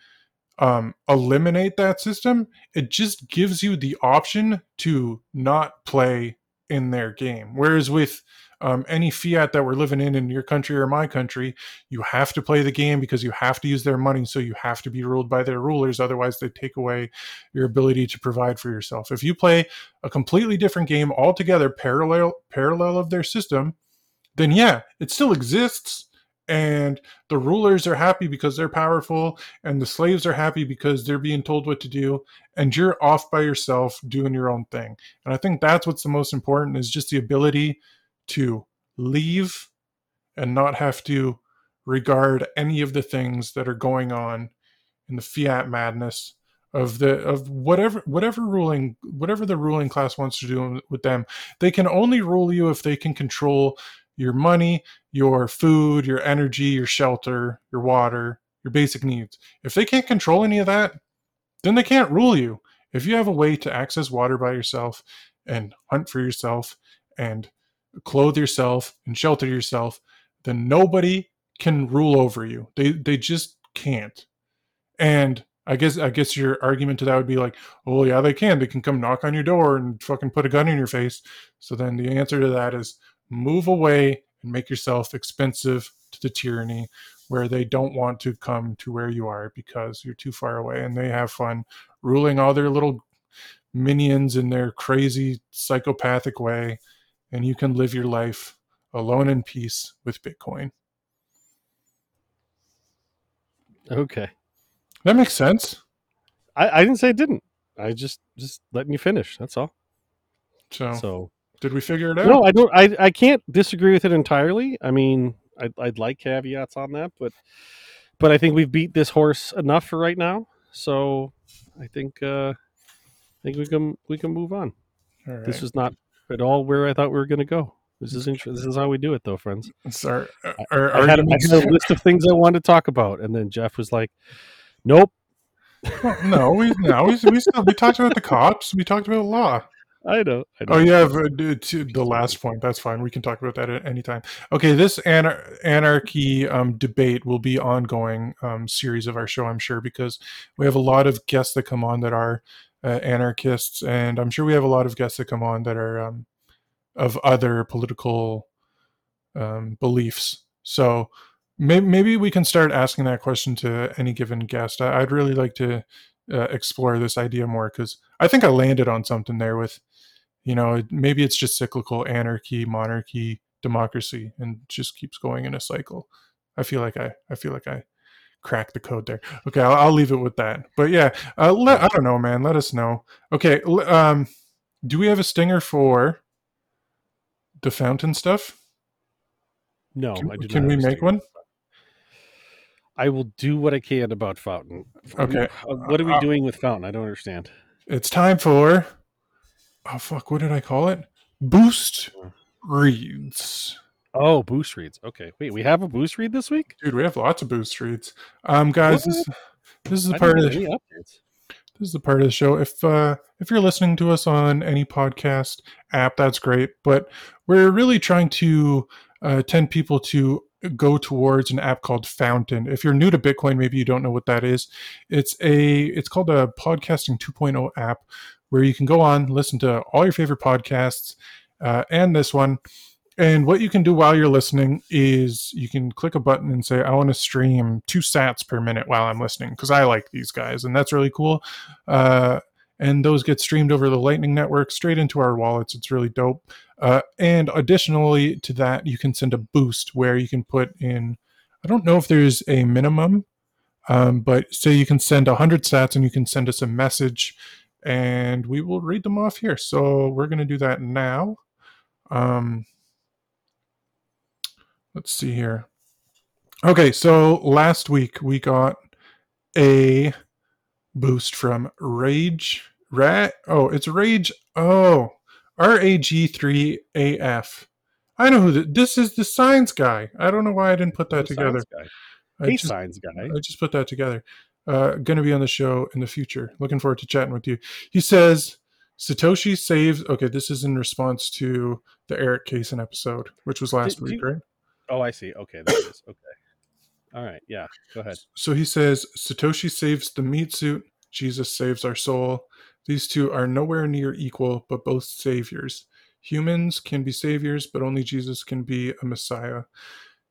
um, eliminate that system. It just gives you the option to not play in their game. Whereas with um, any fiat that we're living in in your country or my country, you have to play the game because you have to use their money. So you have to be ruled by their rulers. Otherwise, they take away your ability to provide for yourself. If you play a completely different game altogether, parallel parallel of their system, then yeah, it still exists. And the rulers are happy because they're powerful, and the slaves are happy because they're being told what to do, and you're off by yourself doing your own thing. And I think that's what's the most important is just the ability to leave and not have to regard any of the things that are going on in the fiat madness of the of whatever whatever ruling whatever the ruling class wants to do with them they can only rule you if they can control your money your food your energy your shelter your water your basic needs if they can't control any of that then they can't rule you if you have a way to access water by yourself and hunt for yourself and clothe yourself and shelter yourself, then nobody can rule over you. They they just can't. And I guess I guess your argument to that would be like, oh yeah, they can. They can come knock on your door and fucking put a gun in your face. So then the answer to that is move away and make yourself expensive to the tyranny where they don't want to come to where you are because you're too far away and they have fun ruling all their little minions in their crazy psychopathic way and you can live your life alone in peace with Bitcoin. Okay. That makes sense. I, I didn't say it didn't. I just just letting you finish. That's all. So, So did we figure it out? no, I don't. I I can't disagree with it entirely. I mean, I'd, I'd like caveats on that, but but I think we've beat this horse enough for right now. So I think uh, I think we can we can move on. All right. This is not at all where I thought we were going to go. This is interesting. This is how we do it, though, friends. It's our, our I had, I had a list of things I wanted to talk about, and then Jeff was like, "Nope, <laughs> no, we no, we, we still we talked about the cops. We talked about law. I know." I know. Oh, you have uh, to the last point. That's fine. We can talk about that at any time. Okay, this anar- anarchy um, debate will be ongoing um, series of our show, I'm sure, because we have a lot of guests that come on that are uh, anarchists, and I'm sure we have a lot of guests that come on that are um, of other political um, beliefs. So maybe, maybe we can start asking that question to any given guest. I, I'd really like to uh, explore this idea more because I think I landed on something there with, you know, maybe it's just cyclical anarchy, monarchy, democracy, and just keeps going in a cycle. I feel like I, I feel like I cracked the code there. Okay, I'll, I'll leave it with that. But yeah, uh, let, I don't know, man. Let us know. Okay, um, do we have a stinger for the fountain stuff? no, Can, I do can we make one? I will do what I can about Fountain. Okay. Uh, What are we Uh, doing with Fountain? I don't understand. It's time for oh fuck, what did I call it? Boost reads. Oh, boost reads. Okay, wait, we have a boost read this week. Dude, we have lots of boost reads. Um guys, this, this is the I part of the updates. this is the part of the show. If uh if you're listening to us on any podcast app, that's great. But we're really trying to uh, tend people to go towards an app called Fountain. If you're new to Bitcoin, maybe you don't know what that is. It's a it's called a podcasting 2.0 app where you can go on, listen to all your favorite podcasts, uh, and this one. And what you can do while you're listening is you can click a button and say, I want to stream two sats per minute while I'm listening because I like these guys. And that's really cool. Uh, and those get streamed over the Lightning Network straight into our wallets. It's really dope. Uh, and additionally to that, you can send a boost where you can put in, I don't know if there's a minimum, um, but say you can send 100 sats and you can send us a message and we will read them off here. So we're going to do that now. Um, let's see here. Okay, so last week we got a boost from Rage Rat. Oh, it's Rage. Oh, R A G three A F. I know who the, this is. The signs guy. I don't know why I didn't put that The together. signs guy. I Hey, just, signs guy. I just put that together. Uh, going to be on the show in the future. Looking forward to chatting with you. He says Satoshi saves. Okay, this is in response to the Erik Cason episode, which was last Did week, you- right? Oh, I see. Okay, there it is. Okay. All right. Yeah. Go ahead. So he says Satoshi saves the meat suit, Jesus saves our soul. These two are nowhere near equal, but both saviors. Humans can be saviors, but only Jesus can be a messiah.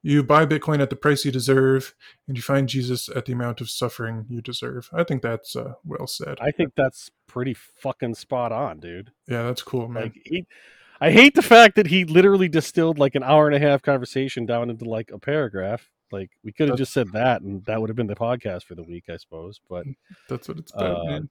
You buy Bitcoin at the price you deserve, and you find Jesus at the amount of suffering you deserve. I think that's uh, well said. I think that's pretty fucking spot on, dude. yeah, that's cool, man. Like he, I hate the fact that he literally distilled like an hour and a half conversation down into like a paragraph. Like we could have just said that, and that would have been the podcast for the week, I suppose. But <laughs> that's what it's about, uh, man.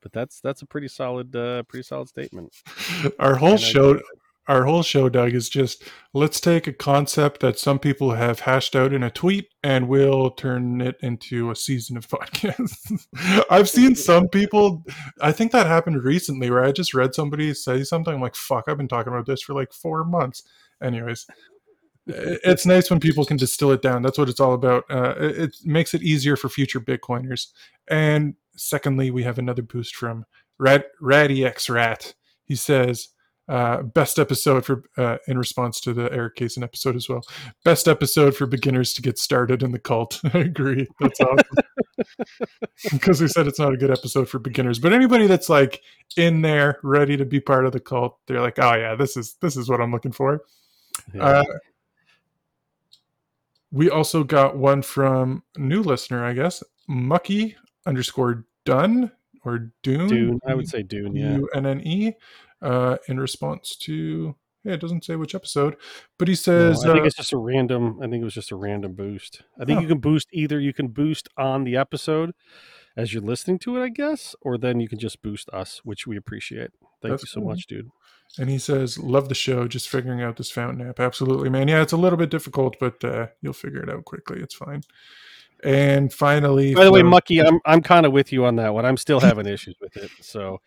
but that's that's a pretty solid, uh, pretty solid statement. <laughs> Our whole And show agree with it. Our whole show, Doug, is just let's take a concept that some people have hashed out in a tweet and we'll turn it into a season of <laughs> podcasts. I've seen some people, I think that happened recently where I just read somebody say something I'm like, fuck, I've been talking about this for like four months. Anyways, it's nice when people can distill it down. That's what it's all about. Uh, it, it makes it easier for future Bitcoiners. And secondly, we have another boost from Rad, RaddyX Rat. He says, uh, best episode for uh, in response to the Erik Cason episode as well. Best episode for beginners to get started in the cult. <laughs> I agree. That's awesome. <laughs> Because we said it's not a good episode for beginners, but anybody that's like in there, ready to be part of the cult, they're like, oh yeah, this is this is what I'm looking for. Yeah. Uh, we also got one from new listener, I guess, Mucky underscore Dun or Dune. Dune, I would say Dune. Yeah. U N N E, uh, in response to yeah, it doesn't say which episode, but he No, says I think uh, it's just a random. I think it was just a random boost. I think Oh. you can boost either you can boost on the episode as you're listening to it, I guess, or then you can just boost us, which we appreciate. Thank That's you so cool. much, dude. and he says love the show, just figuring out this fountain app. Absolutely, man. Yeah, it's a little bit difficult, but uh, you'll figure it out quickly. It's fine. And finally, By the way, Mucky, I'm I'm kind of with you on that one. I'm still having issues with it, so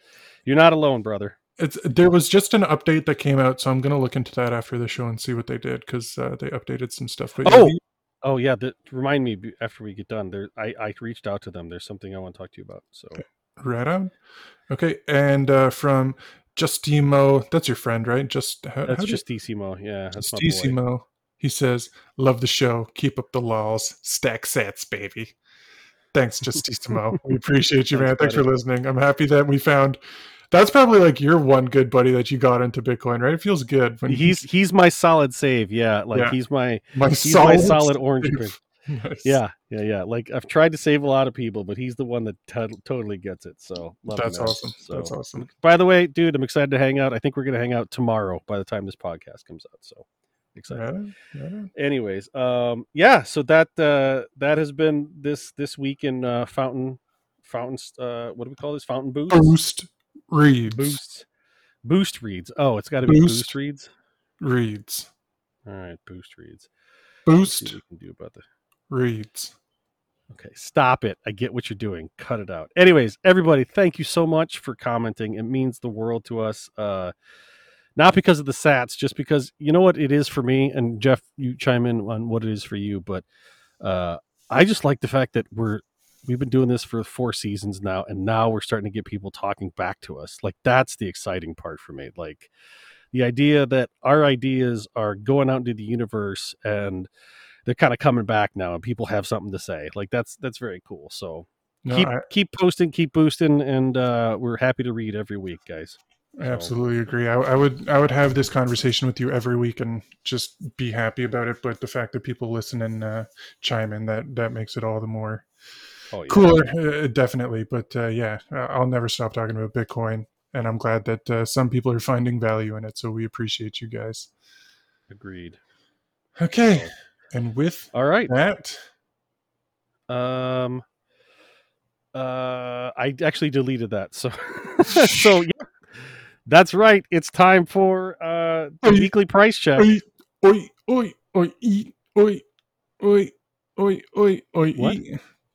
you're not alone, brother. It's there was just an update that came out, so I'm gonna look into that after the show and see what they did because uh, they updated some stuff. But yeah, Oh! he- Oh yeah, the, remind me after we get done. There, I I reached out to them. There's something I want to talk to you about. So right on. Okay, and uh, from Justimo, that's your friend, right? Just how, that's how do you-. Yeah, that's. Justissimo. He says, "Love the show. Keep up the laws. Stack sats, baby." Thanks, Justissimo. we appreciate you, man. Thanks for listening. I'm happy that we found. That's probably like your one good buddy that you got into Bitcoin, right? It feels good when He's he's my solid save. Yeah, like Yeah. he's my my he's solid, my solid orange. <laughs> Nice. Yeah, yeah, yeah. Like I've tried to save a lot of people, but he's the one that to- totally gets it. So love him, That's man. awesome. That's awesome. By the way, dude, I'm excited to hang out. I think we're gonna hang out tomorrow by the time this podcast comes out. So excited. Right on. Anyways, um, yeah. So that uh, that has been this this week in uh, Fountain Fountains. Uh, what do we call this? Fountain boost. Boost reads. Boost. Boost reads. Oh, it's got to be Boost. boost reads. Reads. All right, boost reads. Boost what can do about the reads. Okay, stop it. I get what you're doing. Cut it out. Anyways, everybody, thank you so much for commenting. It means the world to us. Uh not because of the sats, just because you know what it is for me and Jeff, you chime in on what it is for you, but uh I just like the fact that we're we've been doing this for four seasons now and now we're starting to get people talking back to us. Like that's the exciting part for me. Like the idea that our ideas are going out into the universe and they're kind of coming back now and people have something to say. Like that's that's very cool. So No, keep I keep posting, keep boosting, and uh, we're happy to read every week, guys. I absolutely agree. I, I would I would have this conversation with you every week and just be happy about it. But the fact that people listen and uh, chime in that that makes it all the more Oh yeah. cooler, uh, definitely. But uh, yeah, I'll never stop talking about Bitcoin, and I'm glad that uh, some people are finding value in it. So we appreciate you guys. Agreed. Okay, and with All right. that, Um uh I actually deleted that. So <laughs> so <laughs> yeah. That's right. It's time for uh the Oi. weekly price check. oi, oi, oi, oi, oi, oi, oi, oi, oi, What?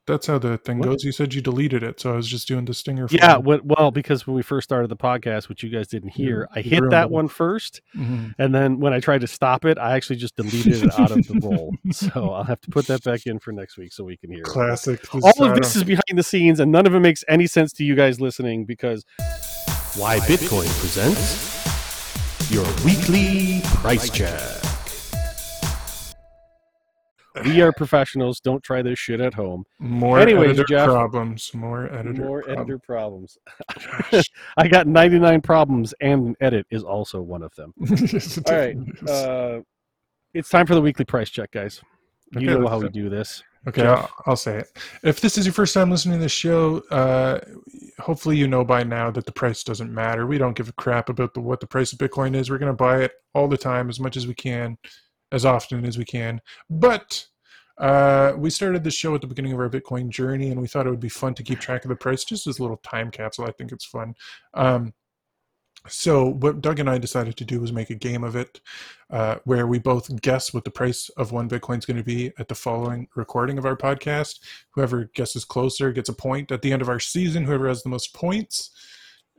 That's how the thing What? goes. You said you deleted it, so I was just doing the stinger. for Yeah, you. what, well, because when we first started the podcast, which you guys didn't hear, I hit that it. one first, Mhm. and then when I tried to stop it, I actually just deleted it out of the roll. <laughs> So I'll have to put that back in for next week so we can hear. Classic. This All of this is behind the scenes, and none of it makes any sense to you guys listening because why Bitcoin presents your weekly price check. We are professionals. Don't try this shit at home. more Anyways, editor Jeff, problems. More editor. More problems. editor problems. <laughs> I got 99 problems, and edit is also one of them. <laughs> Yes, All right. Uh, it's time for the weekly price check, guys. You Okay, know how we do this. Okay, I'll, I'll say it. If this is your first time listening to this show, uh, hopefully you know by now that the price doesn't matter. We don't give a crap about the, what the price of Bitcoin is. We're going to buy it all the time, as much as we can, as often as we can. But uh, we started this show at the beginning of our Bitcoin journey, and we thought it would be fun to keep track of the price, just as a little time capsule. I think it's fun. Um, so what Doug and I decided to do was make a game of it, uh, where we both guess what the price of one Bitcoin is going to be at the following recording of our podcast. Whoever guesses closer gets a point at the end of our season. Whoever has the most points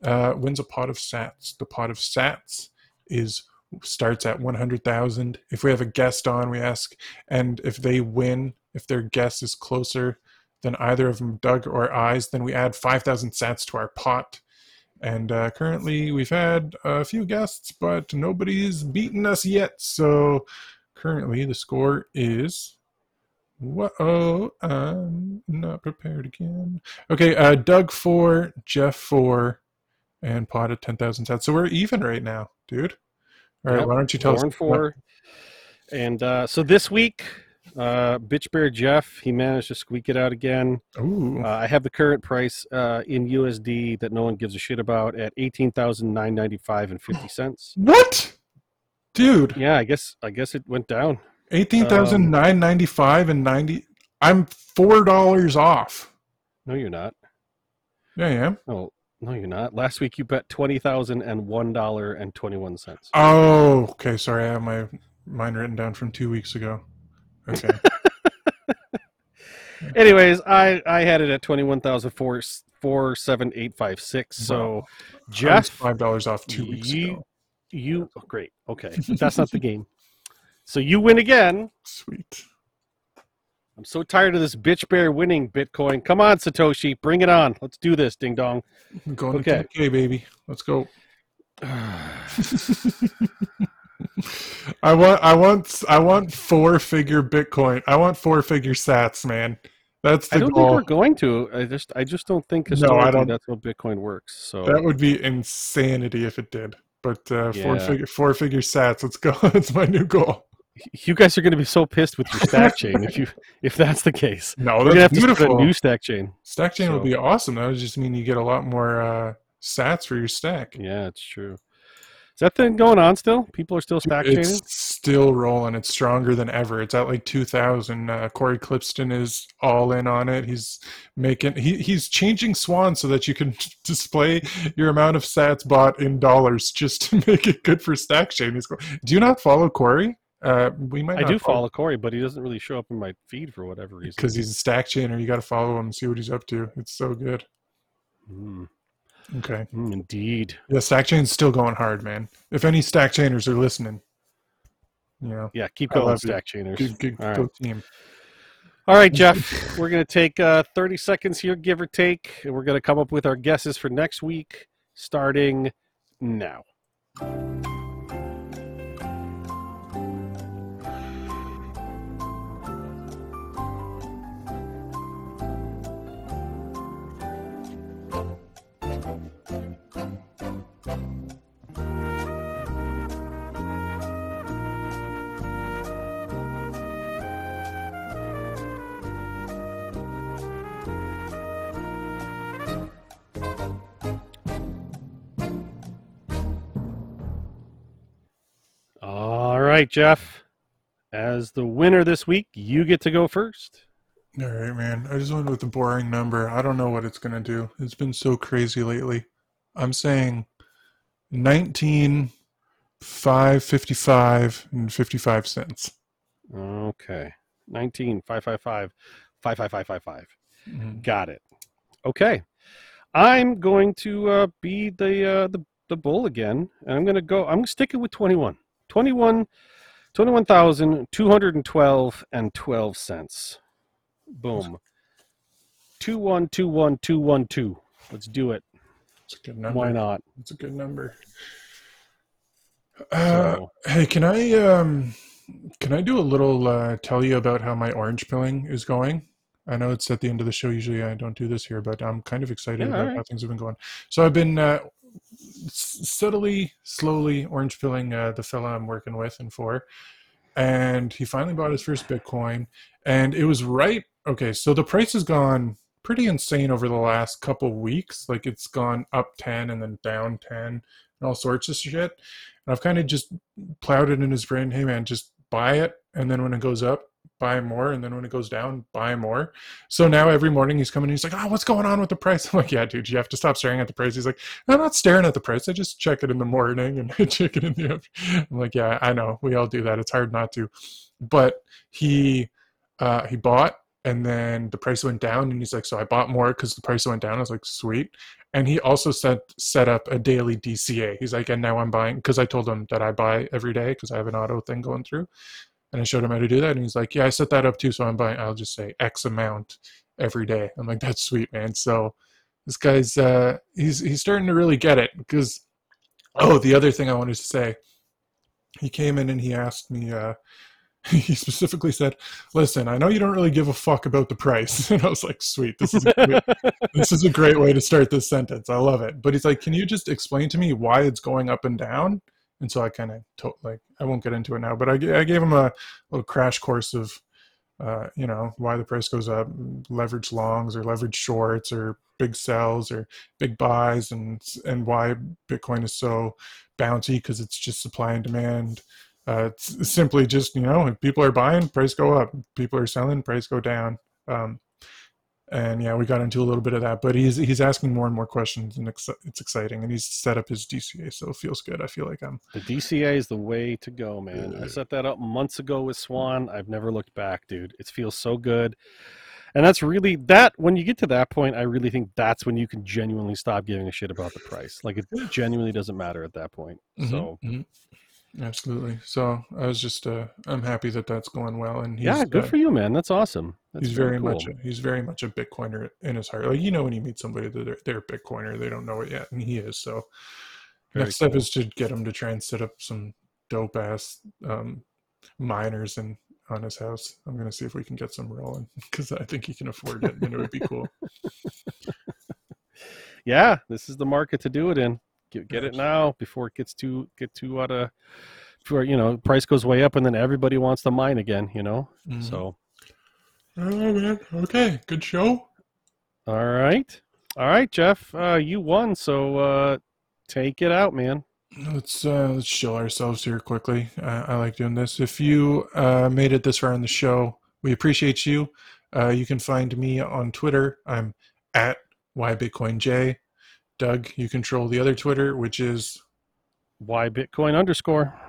uh, wins a pot of Sats. The pot of Sats is starts at one hundred thousand. If we have a guest on, we ask, and if they win, if their guess is closer than either of them, Doug or I's, then we add five thousand Sats to our pot. And uh, currently, we've had a few guests, but nobody's beaten us yet. So currently, the score is. Whoa, I'm not prepared again. Okay, uh, Doug four, Jeff four, and Pot at ten thousand sats. So we're even right now, dude. All right, Yep, why don't you tell and us? four. And uh, so this week, uh, Bitch Bear Jeff, he managed to squeak it out again. Ooh, Uh, I have the current price uh, in USD that no one gives a shit about at eighteen thousand nine ninety five and fifty cents. what, dude? Yeah, I guess I guess it went down. Eighteen thousand nine ninety five and ninety. I'm four dollars off. No, you're not. Yeah, I am. No, no, you're not. Last week you bet twenty thousand and one dollar and twenty one cents. Oh, okay. Sorry, I have my mine written down from two weeks ago. Okay. <laughs> Anyways, I I had it at twenty one thousand four four seven eight five six. So, Wow. Jeff, five dollars off two weeks you- ago. you oh, <laughs> great. Okay, that's not the game. So you win again. Sweet. I'm so tired of this bitch bear winning Bitcoin. Come on, Satoshi, bring it on. Let's do this, ding dong. I'm going Okay. to 10K, baby. Let's go. <sighs> I want, I want, I want four figure Bitcoin. I want four figure Sats, man. That's the I don't think we're going to. I just I just don't think No, I don't- that's how Bitcoin works. So That would be insanity if it did. But uh, four figure, four figure Sats. Let's go. <laughs> That's my new goal. You guys are going to be so pissed with your stack chain if you <laughs> if that's the case. No, We're gonna that's have to start beautiful. a new stack chain. Stack chain would be awesome. That would just mean you get a lot more uh, Sats for your stack. Yeah, it's true. Is that thing going on still? People are still stack chaining. It's still rolling. It's stronger than ever. It's at like 2,000. Uh, Cory Klippsten is all in on it. He's making he, he's changing Swan so that you can <laughs> display your amount of Sats bought in dollars just to <laughs> make it good for Stack Chain. He's Do you not follow Corey? Uh, we might. I do follow Cory, but he doesn't really show up in my feed for whatever reason. because he's a Stack Chainer. You got to follow him and see what he's up to. It's so good. Mm, Okay. mm, indeed. Yeah, Stack Chain's still going hard, man. If any Stack Chainers are listening, you know, Yeah, keep going, you. stack chainers. good, good, All right. team. All right, Jeff, we're going to take uh, 30 seconds here, give or take, and we're going to come up with our guesses for next week, starting now. Right, Jeff. As the winner this week, you get to go first. All right, man. I just went with a boring number. I don't know what it's going to do. It's been so crazy lately. I'm saying 19 5 55 and 55 cents. Okay. 19 555 55555. Mhm. Got it. Okay. I'm going to uh, be the uh, the the bull again, and I'm going to go. I'm sticking with 21. 21 21,212 and 12 cents. Boom. 212122. Let's do it. It's a good number. Why not? It's a good number. Uh, So, hey, can I um can I do a little uh, tell you about how my orange pilling is going? I know it's at the end of the show. Usually I don't do this here, but I'm kind of excited Yeah, about alright. how things have been going. So I've been uh, s- steadily, slowly orange pilling uh, the fella I'm working with and for, and he finally bought his first Bitcoin, and it was right. Okay, so the price has gone pretty insane over the last couple weeks. Like it's gone up ten and then down ten and all sorts of shit. And I've kind of just plowed it in his brain. Hey man, just buy it, and then when it goes up, buy more, and then when it goes down, buy more. So now every morning he's coming, he's like, "Oh, what's going on with the price?" <laughs> I'm like, "Yeah, dude, you have to stop staring at the price." He's like, "I'm not staring at the price. I just check it in the morning and <laughs> I check it in the." afternoon." I'm like, "Yeah, I know. We all do that. It's hard not to." But he uh, he bought, and then the price went down, and he's like, "So I bought more because the price went down." I was like, "Sweet." And he also set set up a daily DCA. He's like, and now I'm buying because I told him that I buy every day because I have an auto thing going through, and I showed him how to do that, and he's like, yeah, I set that up too, so I'm buying. I'll just say X amount every day. I'm like, that's sweet, man. So this guy's uh, he's he's starting to really get it because. Oh, the other thing I wanted to say, he came in and he asked me. Uh, <laughs> he specifically said, "Listen, I know you don't really give a fuck about the price," <laughs> and I was like, "Sweet, this is a great, <laughs> this is a great way to start this sentence. I love it." But he's like, "Can you just explain to me why it's going up and down?" And so I kind of to- like I won't get into it now, but I, I gave him a little crash course of, uh, you know, why the price goes up, leverage longs or leverage shorts or big sells or big buys, and and why Bitcoin is so bouncy because it's just supply and demand. Uh, it's simply just you know if people are buying, price go up. People are selling, price go down. Um, and yeah, we got into a little bit of that, but he's he's asking more and more questions, and it's, it's exciting. And he's set up his DCA, so it feels good. I feel like I'm the DCA is the way to go, man. I set that up months ago with Swan. I've never looked back, dude. It feels so good. And that's really that when you get to that point, I really think that's when you can genuinely stop giving a shit about the price. Like it genuinely doesn't matter at that point. So Mhm, mhm. absolutely. So I was just uh, I'm happy that that's going well, and he's, yeah, good uh, for you, man. That's awesome. That's he's very cool. much a, he's very much a Bitcoiner in his heart. Like you know when you meet somebody that they're, they're a Bitcoiner, they don't know it yet, and he is. So Very next step is to get him to try and set up some dope ass um, miners in on his house. I'm gonna see if we can get some rolling <laughs> because I think he can afford it, and it would be cool. <laughs> yeah, this is the market to do it in. Get, get it now before it gets too get too out of before you know price goes way up and then everybody wants to mine again. You know. Mhm. So Oh man, okay, good show. all right, all right, Jeff, uh, you won. So uh, take it out, man. Let's uh, let's show ourselves here quickly. Uh, I like doing this. If you uh, made it this far in the show, we appreciate you. Uh, you can find me on Twitter. I'm at ybitcoinj. Doug, you control the other Twitter, which is. Why Bitcoin underscore?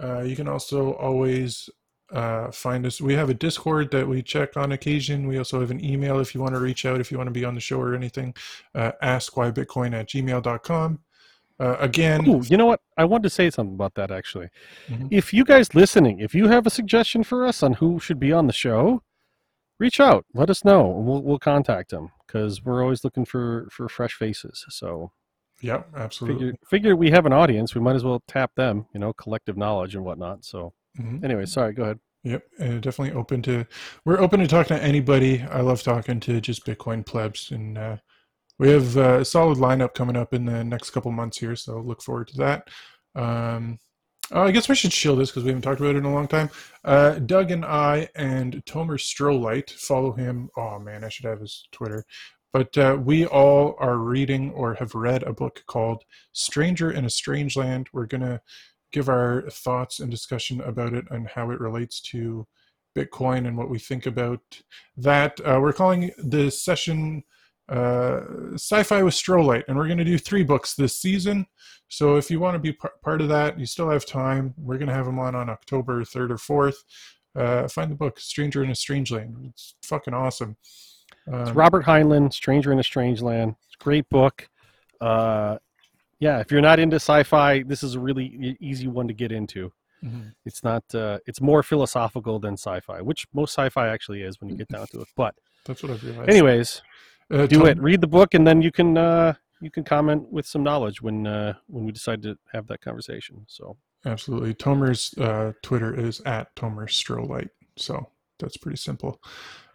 Uh, you can also always uh, find us. We have a Discord that we check on occasion. We also have an email if you want to reach out, if you want to be on the show or anything. Uh, askwhybitcoin at gmail.com. Uh, again, Ooh, you know what? I wanted to say something about that actually. Mhm. If you guys listening, if you have a suggestion for us on who should be on the show, reach out. Let us know. We'll we'll contact them because we're always looking for for fresh faces. So yeah, absolutely. figure figure we have an audience. We might as well tap them. You know, collective knowledge and whatnot. So Mhm. anyway, sorry. Go ahead. Yep, and definitely open to. We're open to talking to anybody. I love talking to just Bitcoin plebs, and uh, we have uh, a solid lineup coming up in the next couple months here. So look forward to that. Um, oh, I guess we should shield this because we haven't talked about it in a long time. Uh, Doug and I and Tomer Strolight follow him. Oh man, I should have his Twitter. But uh, we all are reading or have read a book called "Stranger in a Strange Land." We're gonna give our thoughts and discussion about it and how it relates to Bitcoin and what we think about that. Uh, we're calling this session uh, Sci-Fi with Strolight, and we're going to do three books this season. So if you want to be p- part of that, you still have time. We're going to have them on on October 3rd or 4th. Uh, find the book, Stranger in a Strange Land. It's fucking awesome. Um, it's Robert Heinlein, Stranger in a Strange Land. It's a great book. Uh, yeah, if you're not into sci-fi, this is a really easy one to get into. Mm-hmm. It's not. Uh, it's more philosophical than sci-fi, which most sci-fi actually is when you get down to it. But <laughs> that's what I've realized. Anyways, uh, do it. Read the book, and then you can uh, you can comment with some knowledge when uh, when we decide to have that conversation. So absolutely, Tomer's uh, Twitter is at Tomer Strolight. So that's pretty simple.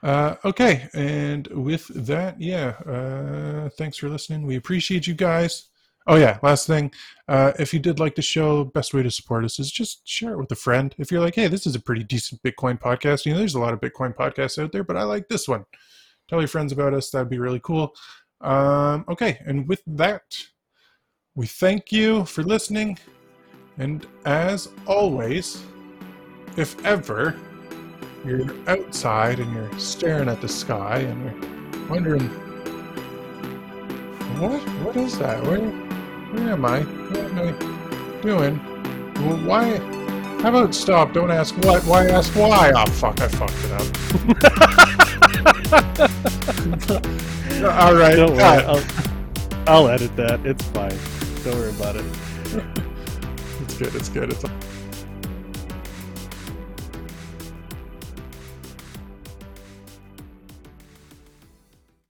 Uh, okay, and with that, yeah, uh, thanks for listening. We appreciate you guys. Oh yeah, last thing. Uh, if you did like the show, best way to support us is just share it with a friend. If you're like, hey, this is a pretty decent Bitcoin podcast. You know, there's a lot of Bitcoin podcasts out there, but I like this one. Tell your friends about us. That'd be really cool. Um, okay, and with that, we thank you for listening. And as always, if ever you're outside and you're staring at the sky and you're wondering, what? What is that? Where, where am I? What am I doing? Why? How about stop? Don't ask what. Why ask why? Oh fuck! I fucked it up. <laughs> All right. Don't worry. I'll, I'll edit that. It's fine. Don't worry about it. <laughs> it's good. It's good. It's.